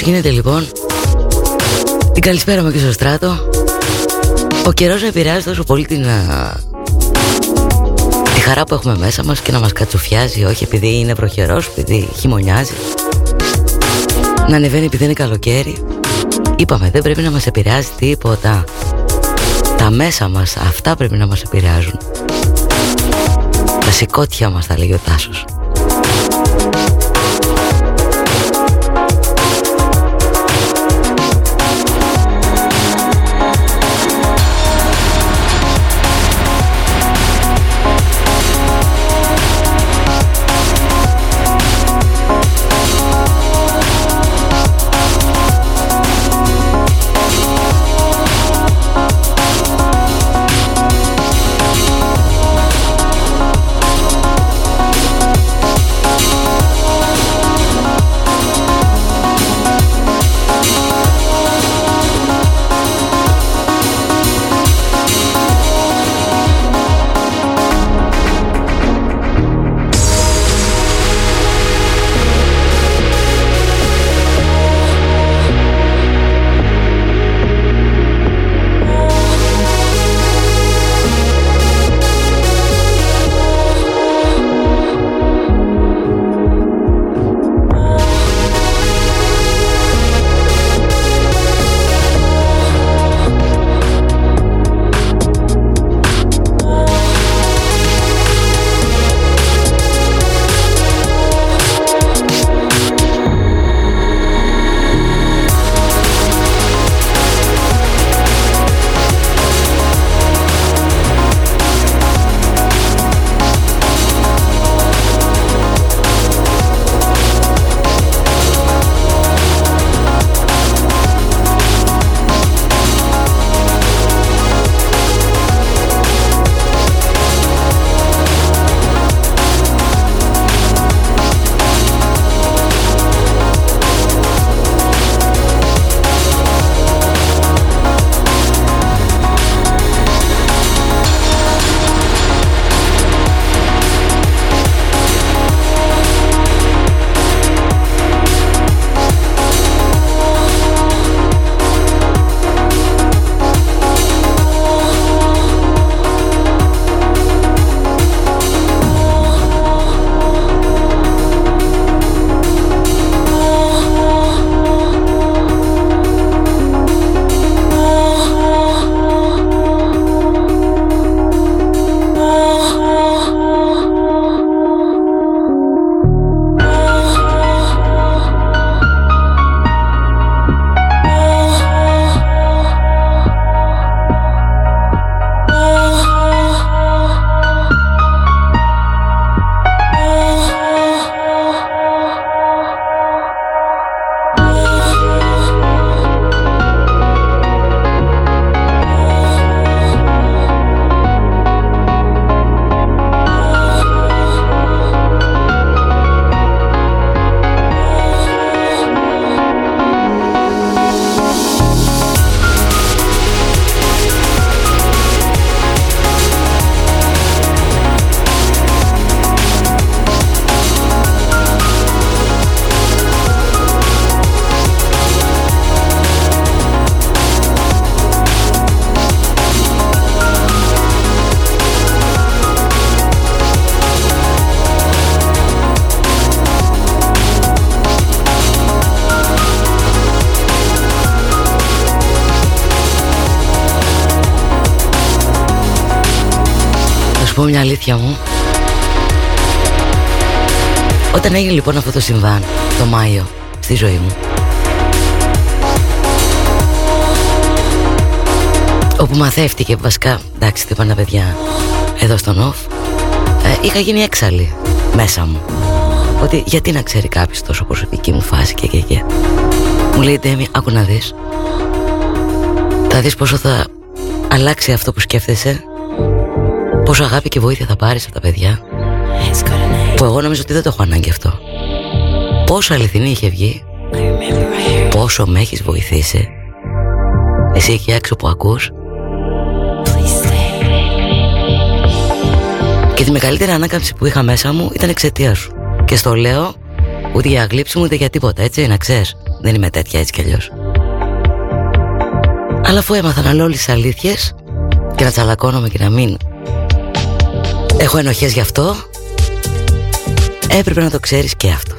Πώς γίνεται λοιπόν; Την καλησπέρα μου και στο στράτο. Ο καιρός επηρεάζει τόσο πολύ την Τη χαρά που έχουμε μέσα μας Και να μας κατσουφιάζει Όχι επειδή είναι βροχερός Επειδή χειμωνιάζει. Να ανεβαίνει επειδή είναι καλοκαίρι. Είπαμε δεν πρέπει να μας επηρεάζει τίποτα. Τα μέσα μας Αυτά πρέπει να μας επηρεάζουν. Τα σηκώτια μας θα λέγει ο Τάσος πω μια αλήθεια μου. Όταν έγινε λοιπόν αυτό το συμβάν Το Μάιο Στη ζωή μου Όπου μαθεύτηκε βασικά Εντάξει το είπαν τα παιδιά Εδώ στον ΟΦ ε, Είχα γίνει έξαλλη Μέσα μου. Ότι γιατί να ξέρει κάποιος τόσο προσωπική μου φάση και και και. Μου λέει Ντέμι άκου να δεις. Θα δεις πόσο θα αλλάξει αυτό που σκέφτεσαι Πόσο αγάπη και βοήθεια θα πάρεις από τα παιδιά. Που εγώ νομίζω ότι δεν το έχω ανάγκη αυτό. Πόσο αληθινή είχε βγει. Πόσο με έχεις βοηθήσει. Εσύ εκεί έξω που ακούς. Και τη μεγαλύτερη ανάκαμψη που είχα μέσα μου ήταν εξαιτίας σου. Και στο λέω ούτε για γλύψη μου ούτε για τίποτα έτσι να ξέρεις. Δεν είμαι τέτοια έτσι κι αλλιώς. Αλλά αφού έμαθα να λέω όλες τις αλήθειες Και να τσαλακώνομαι και να μην Έχω ενοχές γι' αυτό. Έπρεπε να το ξέρεις και αυτό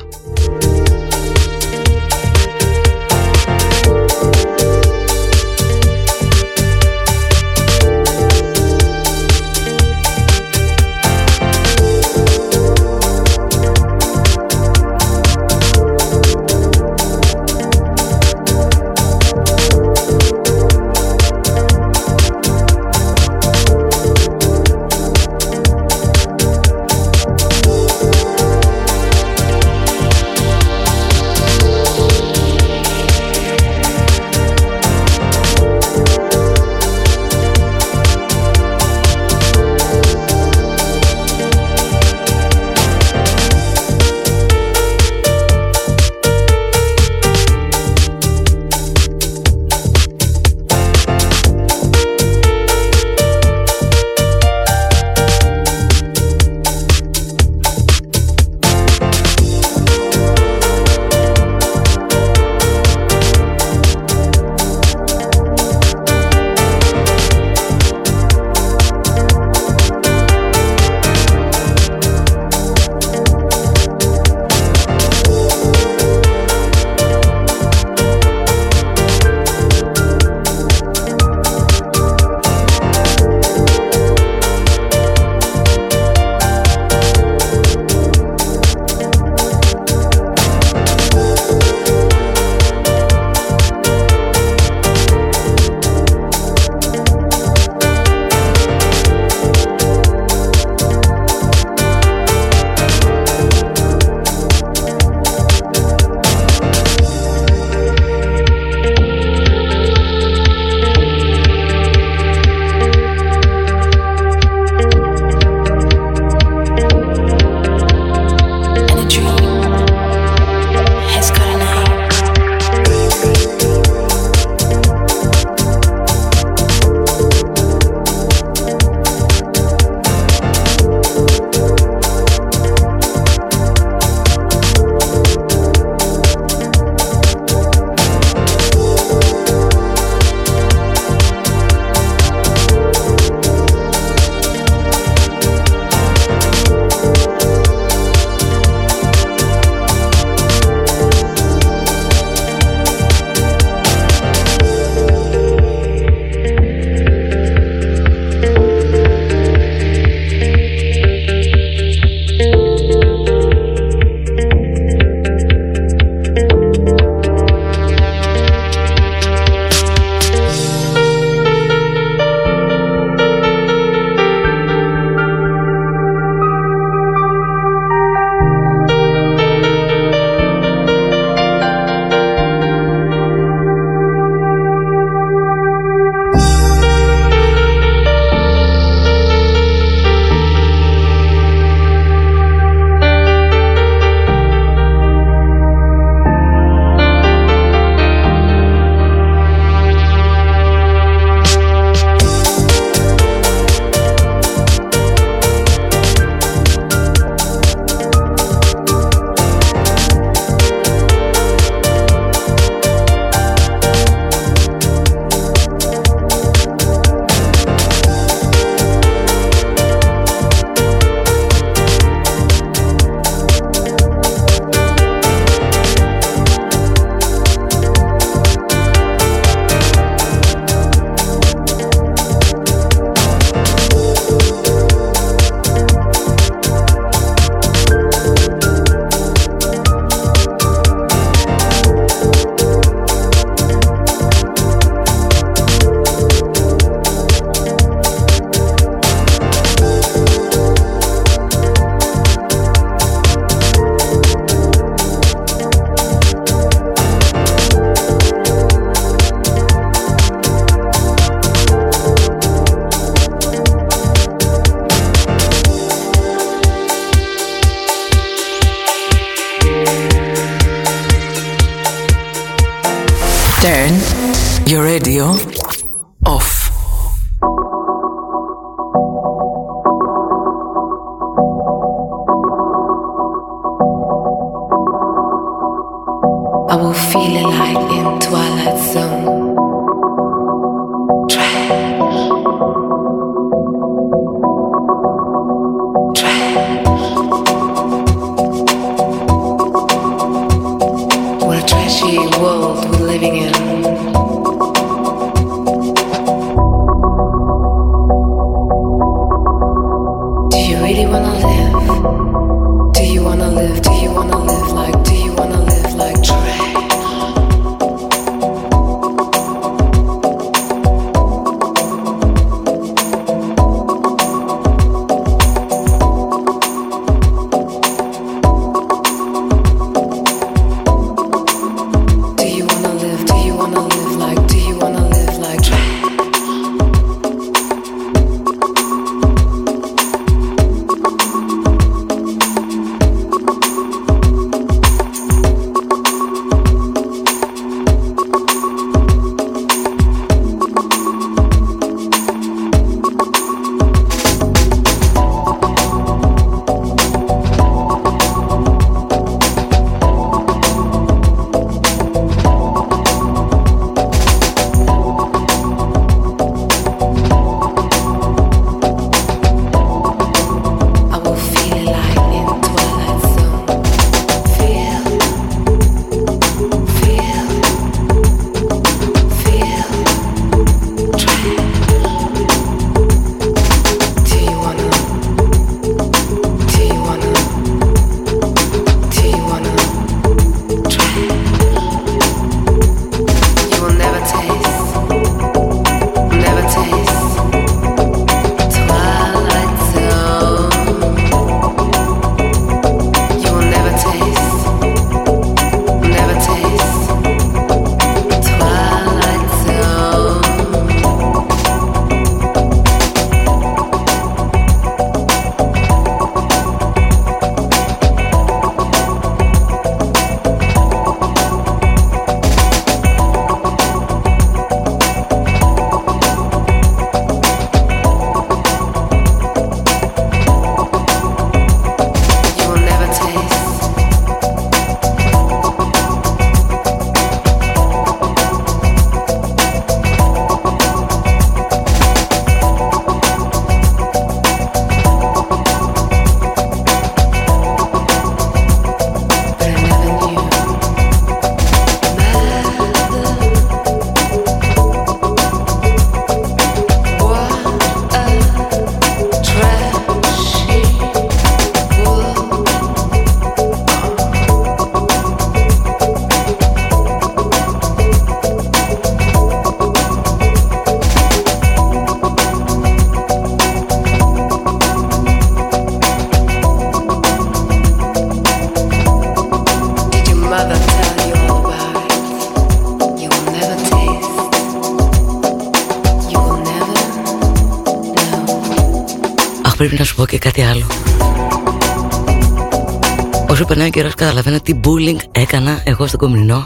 Όσο περνάει ο καιρός καταλαβαίνω τι bullying έκανα εγώ στο κομμουνινό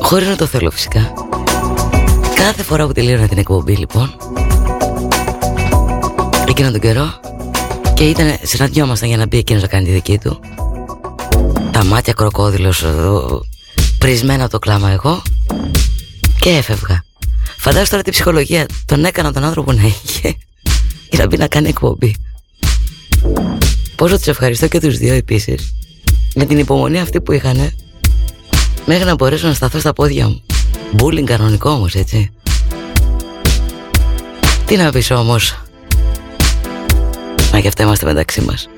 Χωρίς να το θέλω φυσικά. Κάθε φορά που τελείωνα την εκπομπή λοιπόν Εκείνον τον καιρό Και ήταν, συναντιόμασταν για να μπει εκείνος να κάνει τη δική του. Τα μάτια κροκόδιλος εδώ, Πρισμένα το κλάμα εγώ Και έφευγα. Φαντάζομαι τώρα τι ψυχολογία Τον έκανα τον άνθρωπο να είχε Για να μπει να κάνει εκπομπή. Πόσο τους ευχαριστώ και τους δύο επίσης Με την υπομονή αυτή που είχαν Μέχρι να μπορέσω να σταθώ στα πόδια μου. Μπούλινγκ κανονικό όμως έτσι. Τι να πεις όμως. Μα και αυτά είμαστε μεταξύ μας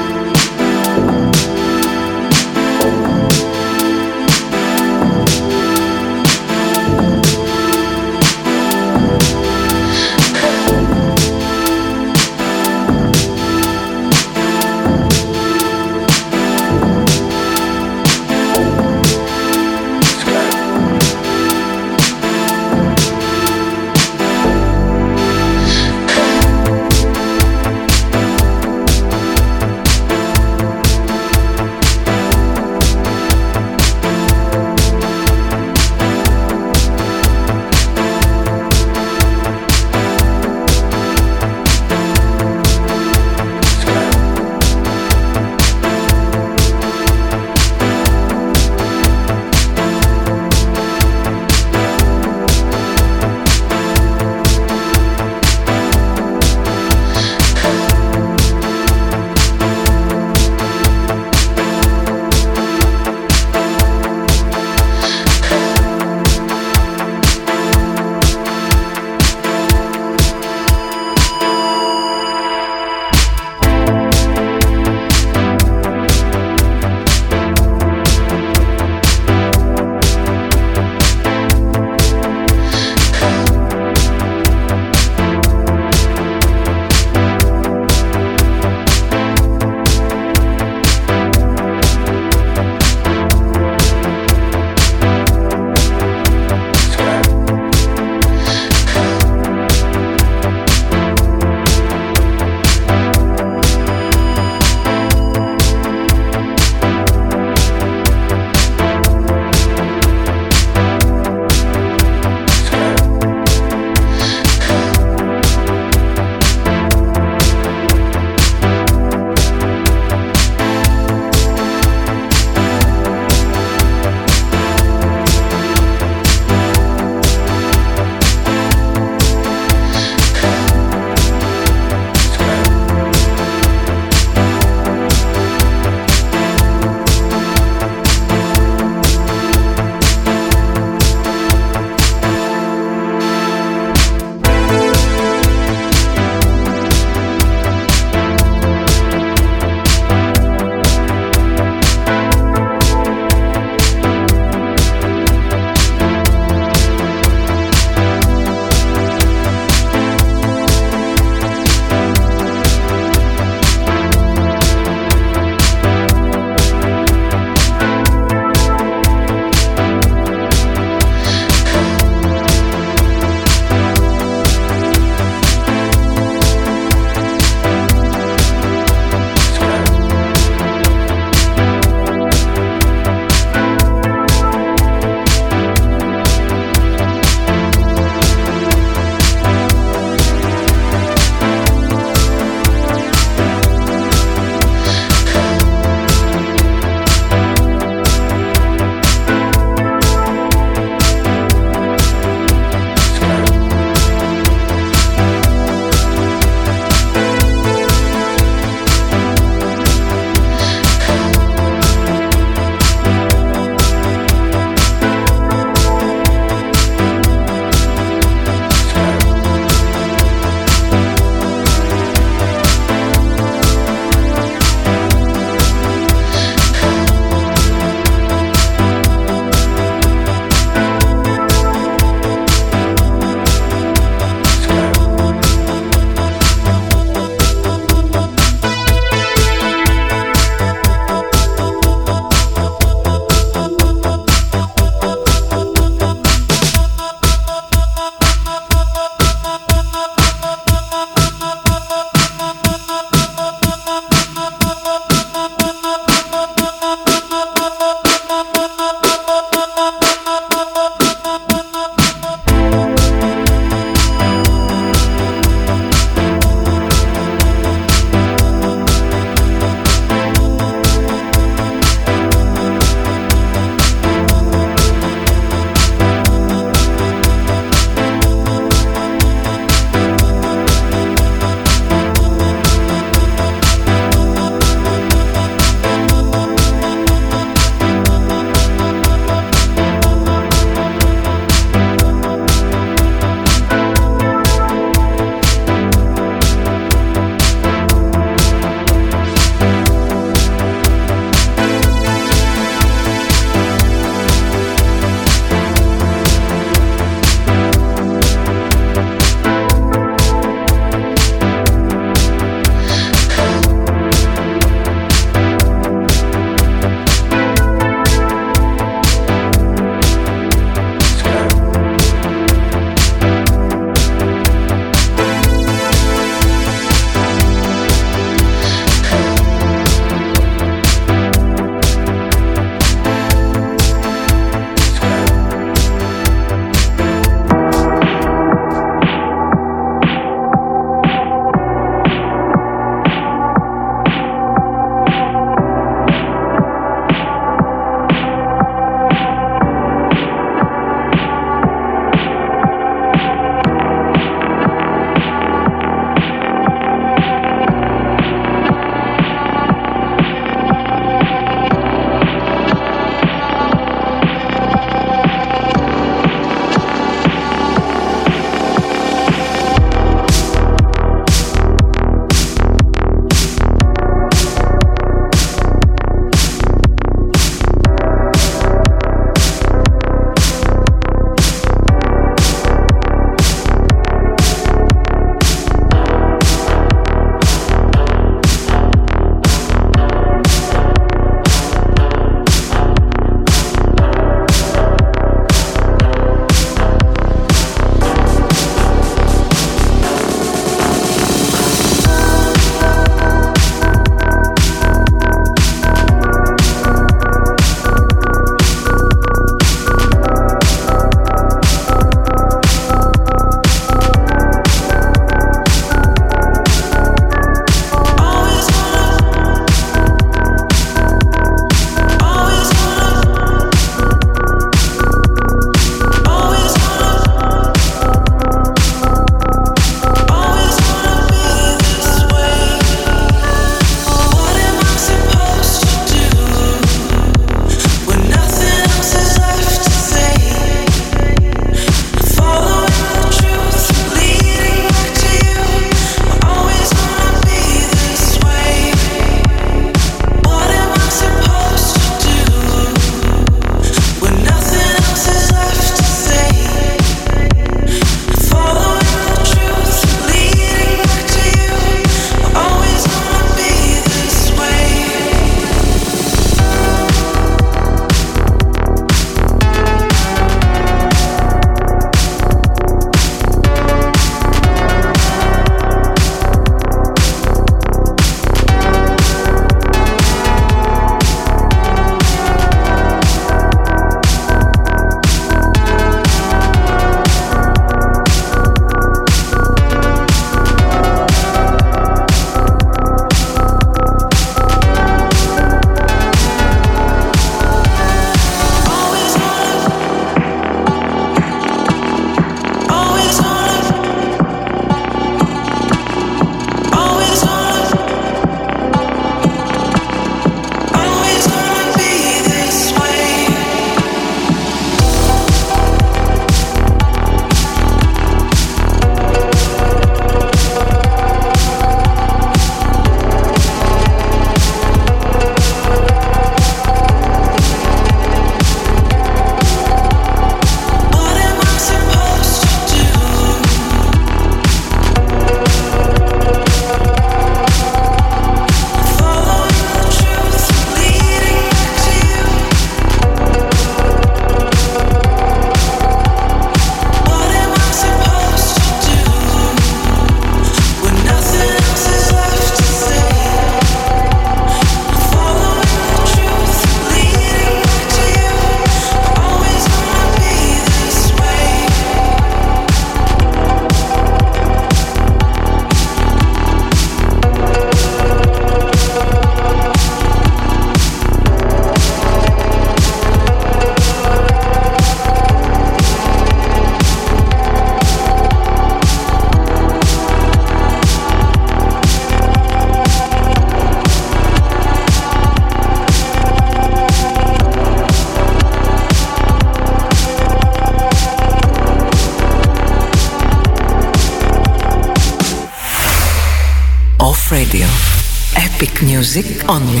on the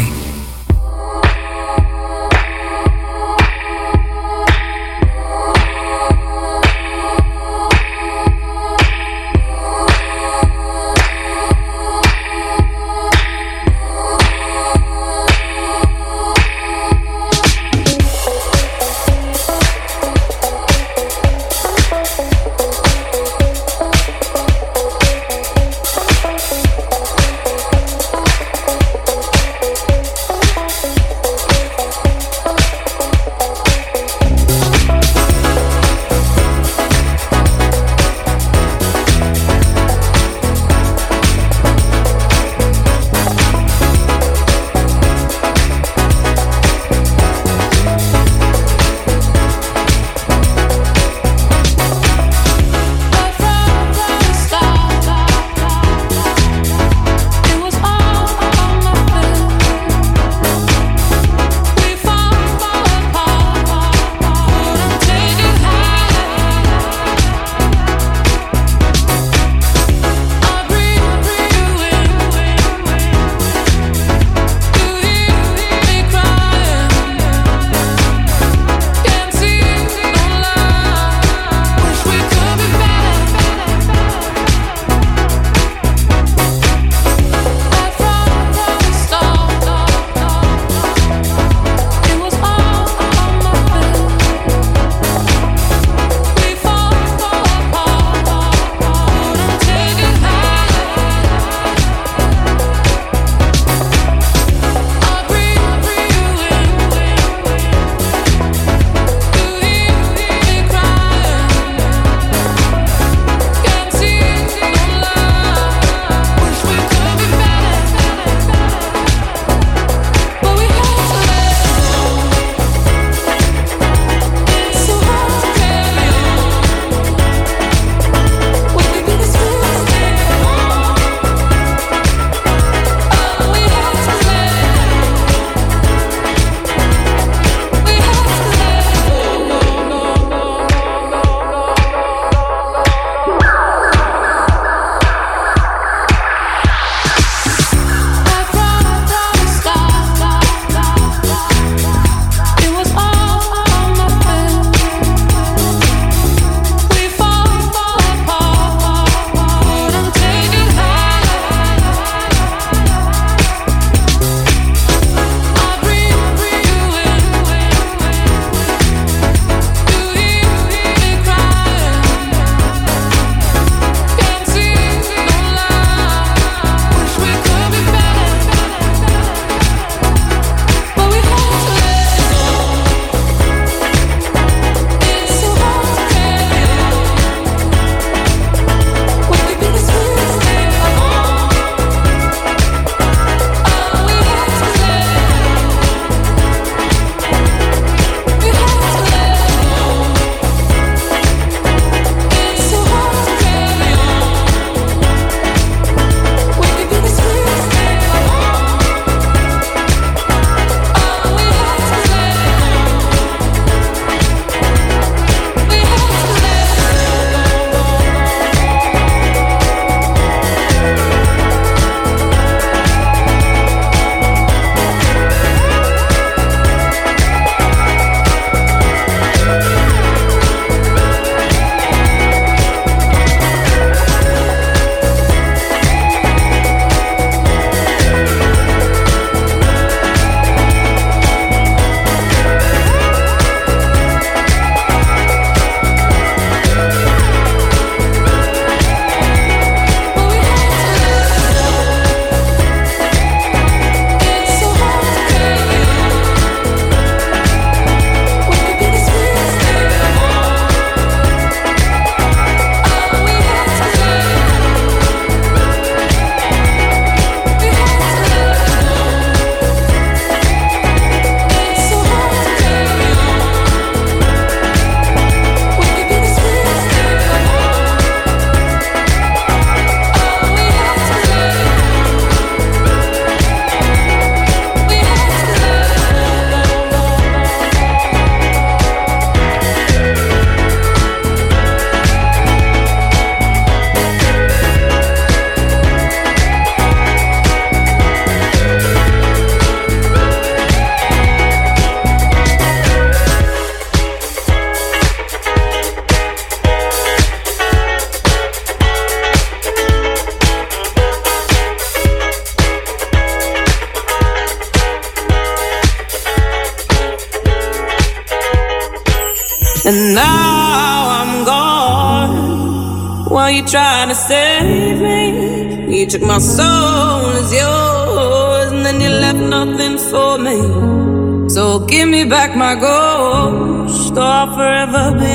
took my soul as yours, and then you left nothing for me. So give me back my ghost, or I'll forever be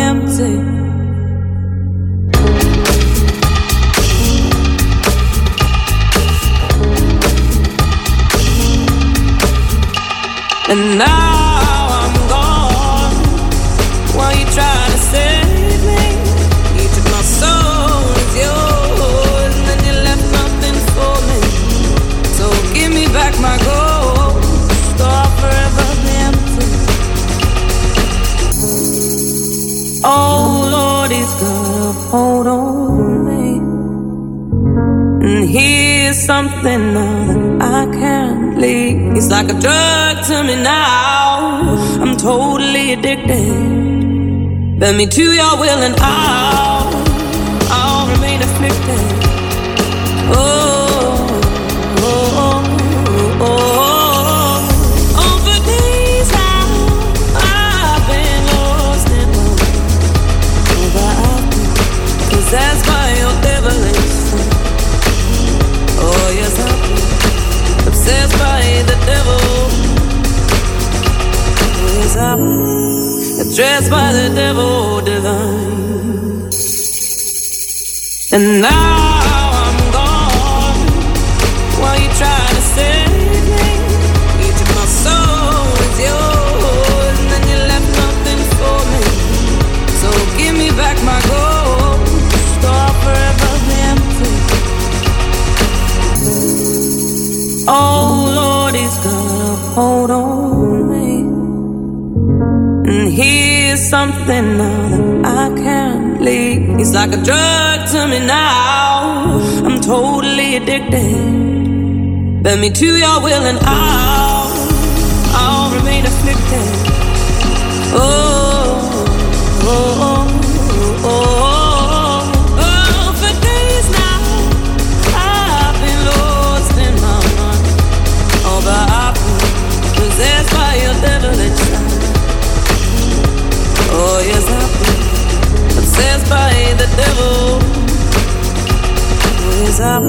something now that I can't leave. He's like a drug to me now. I'm totally addicted. Bend me to your will and I'll, I'll remain afflicted. Oh, up, dressed by the devil divine. Something now that I can't leave. He's like a drug to me now. I'm totally addicted. Bend me to your will, and I'll, I'll remain afflicted. Oh, devil is up,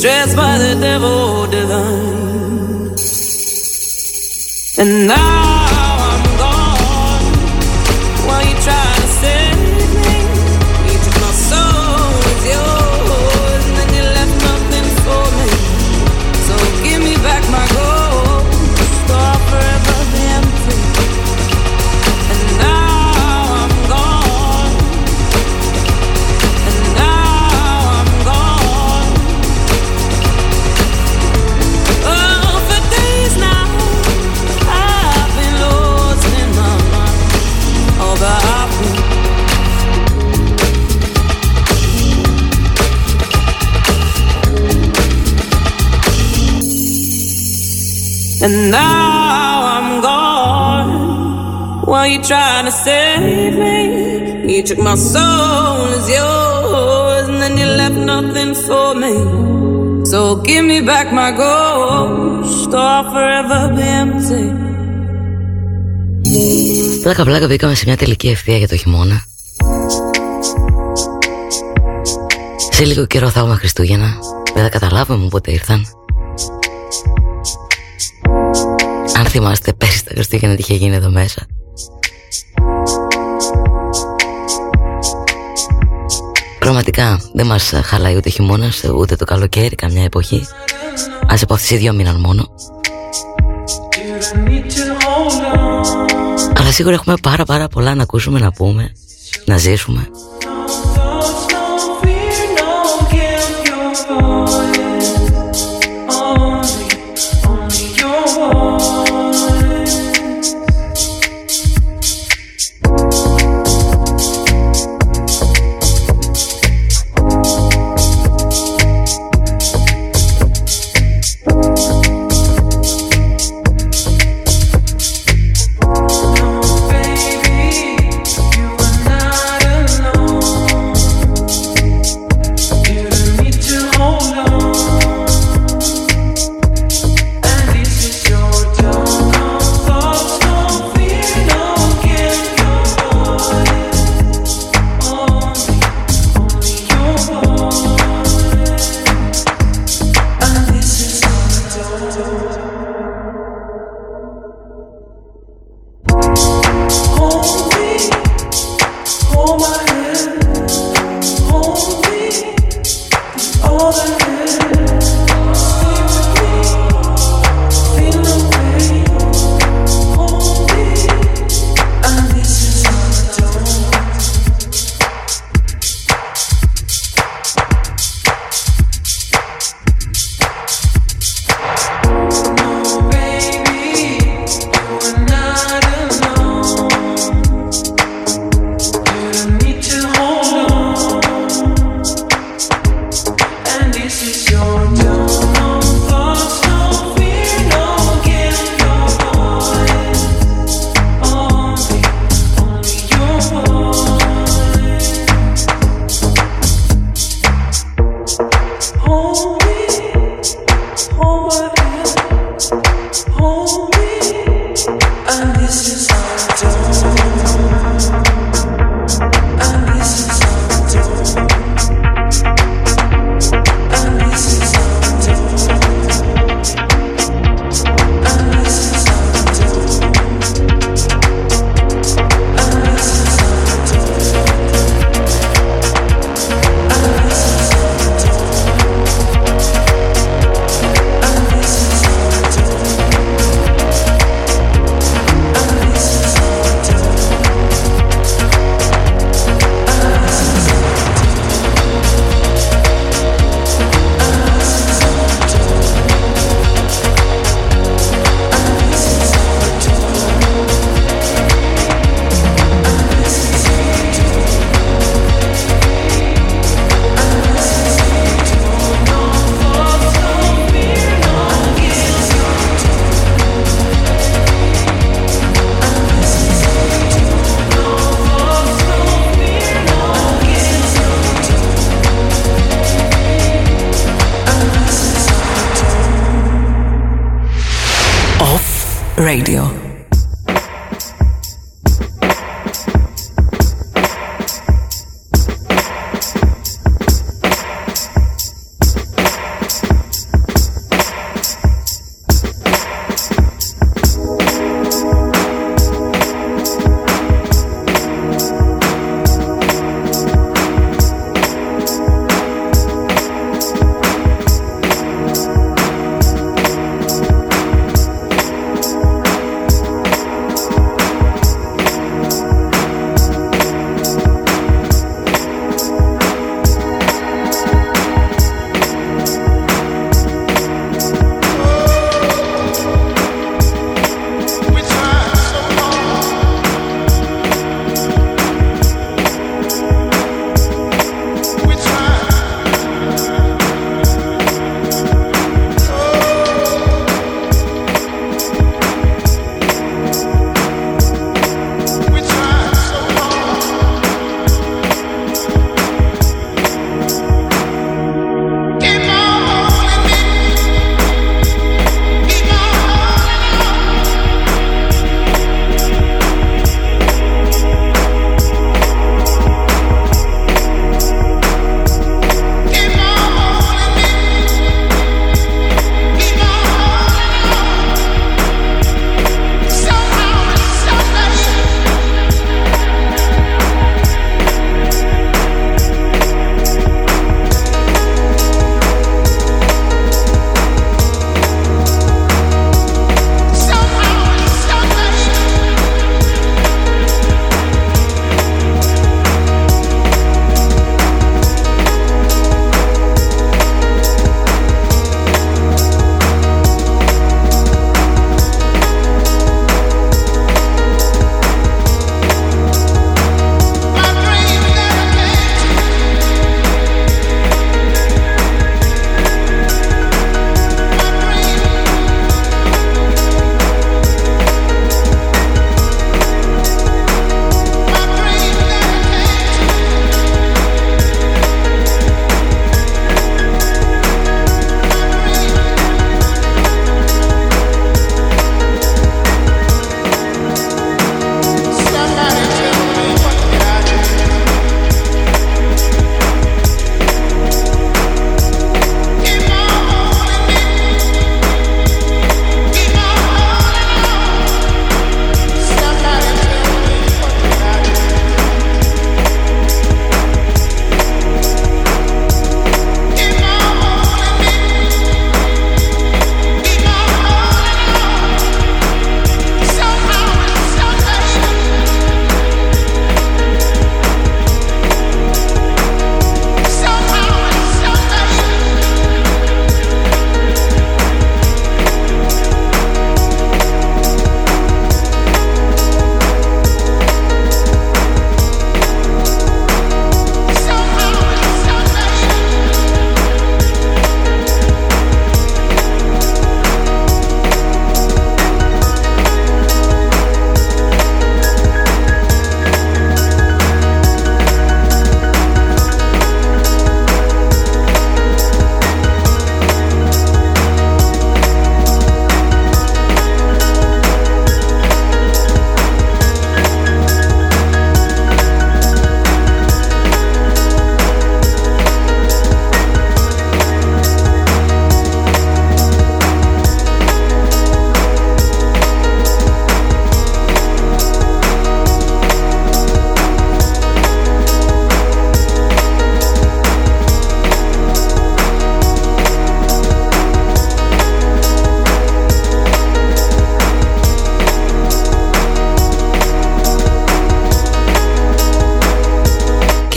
dressed by the devil divine. And now you trying to save me, you took my soul as yours, and then you left nothing for me. So give me back my ghost, or I'll forever be empty. Πλάκα πλάκα μπήκαμε σε μια τελική ευθεία για το χειμώνα. Σε λίγο καιρό θα έχουμε Χριστούγεννα. Δεν θα καταλάβουμε πότε ήρθαν. Αν θυμάστε πέρυσι τα Χριστούγεννα τι είχε γίνει εδώ μέσα Πραγματικά δεν μας χαλάει ούτε χειμώνας ούτε το καλοκαίρι καμιά εποχή. Ας από αυτές οι δύο μήναν μόνο. Αλλά σίγουρα έχουμε πάρα πάρα πολλά να ακούσουμε, να πούμε, να ζήσουμε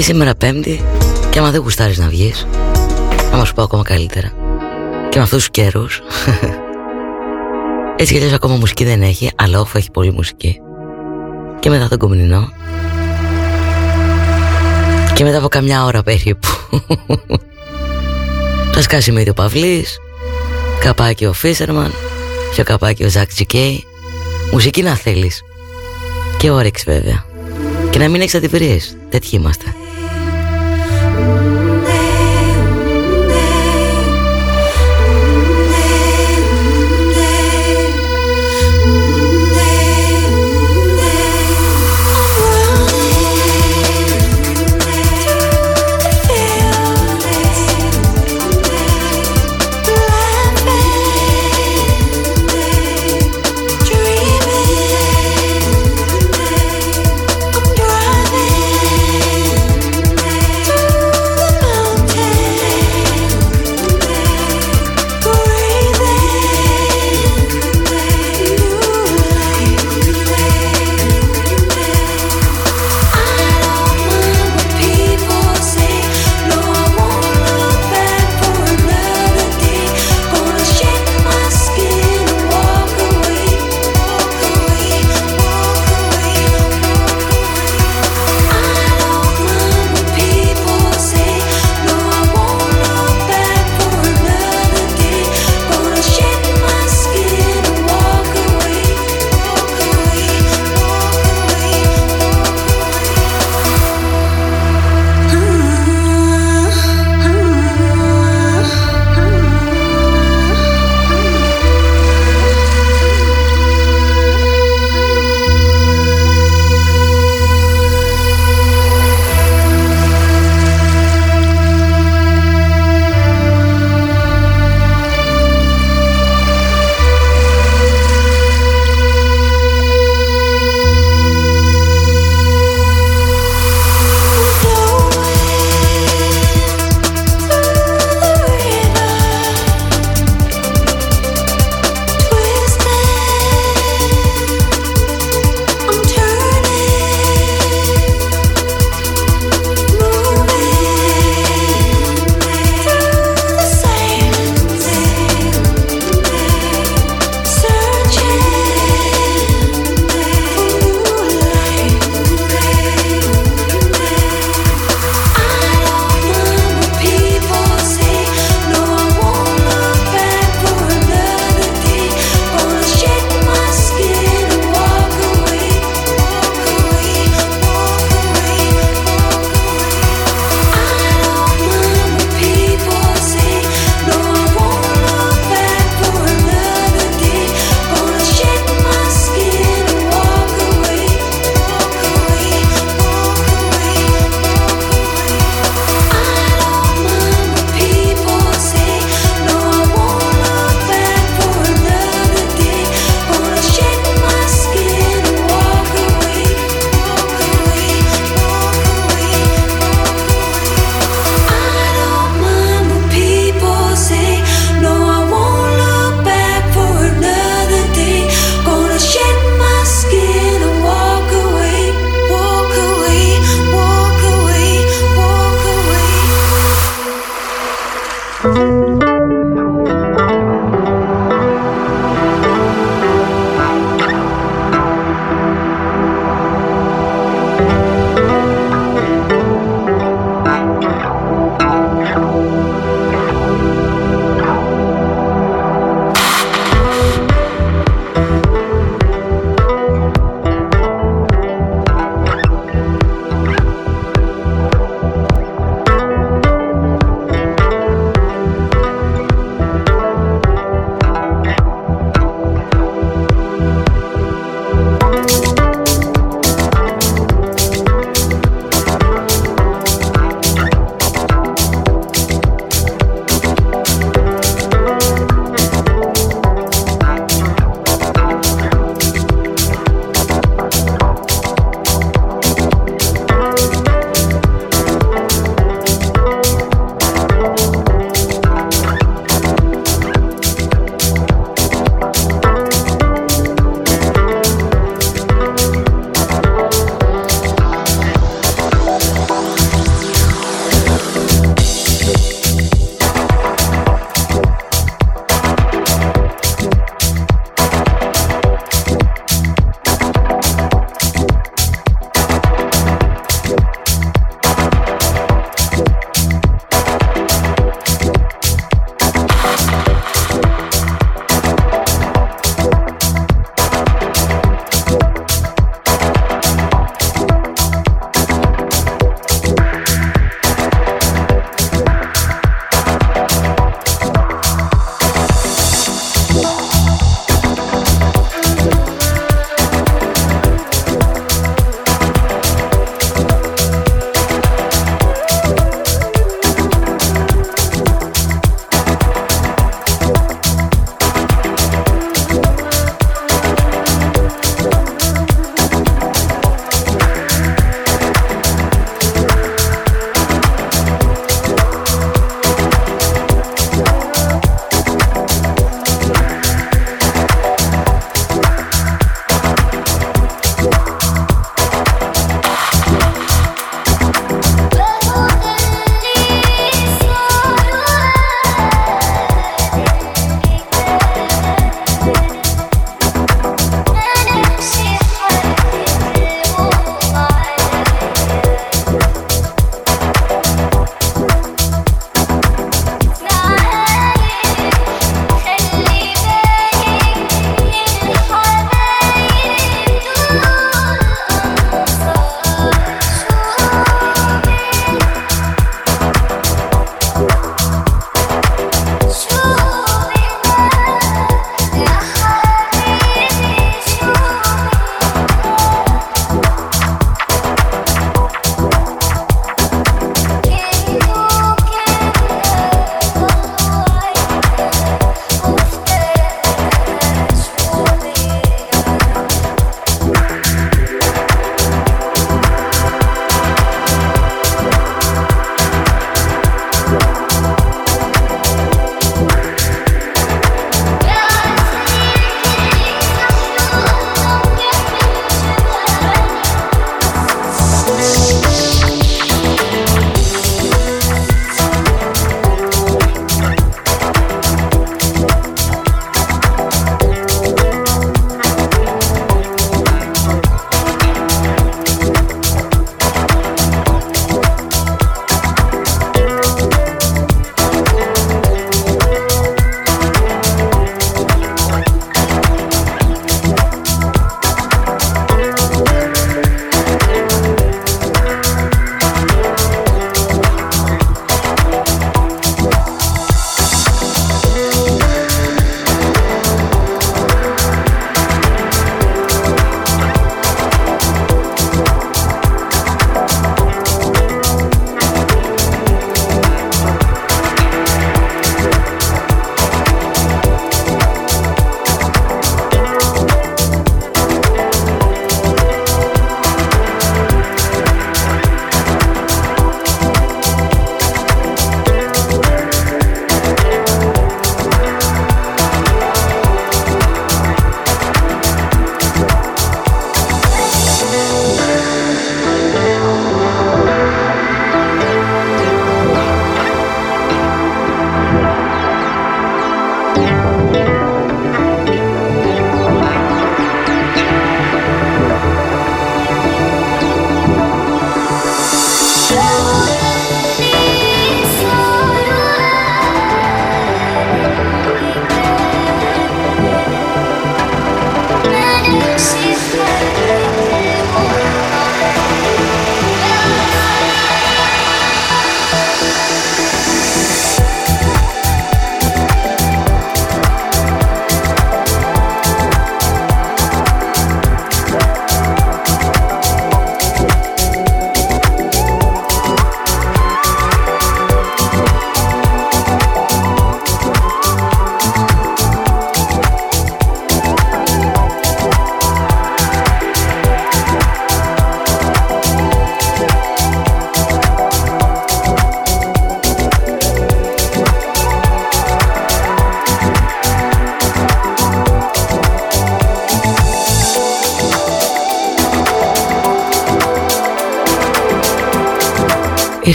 Και σήμερα πέμπτη Και άμα δεν γουστάρεις να βγεις Άμα σου πω ακόμα καλύτερα. Και με αυτούς τους καιρούς Έτσι κι ακόμα μουσική δεν έχει Αλλά όφο έχει πολύ μουσική. Και μετά τον κομμουνινό Και μετά από καμιά ώρα περίπου Θα σκάσει με ο Παυλής Καπάκι ο Φίσερμαν Πιο καπάκι ο Ζακ Τζικέι Μουσική να θέλεις. Και όρεξη βέβαια. Και να μην έχεις αντιπηρίες Τέτοιοι είμαστε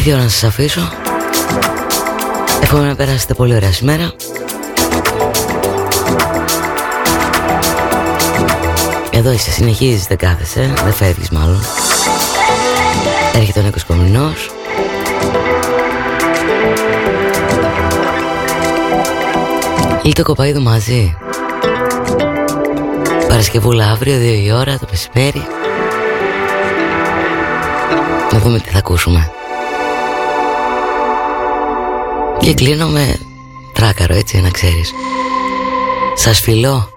Ήρθε η ώρα να σας αφήσω. Εύχομαι να περάσετε πολύ ωραία σήμερα. Εδώ είσαι, συνεχίζεις, δεν κάθεσαι, δεν φεύγεις μάλλον. Έρχεται ο Νίκος Κομινός. Λίτο Κοπαίδου μαζί. Παρασκευούλα αύριο, 2 η ώρα το μεσημέρι. Να δούμε τι θα ακούσουμε Και κλείνω με τράκαρο έτσι να ξέρεις. Σας φιλώ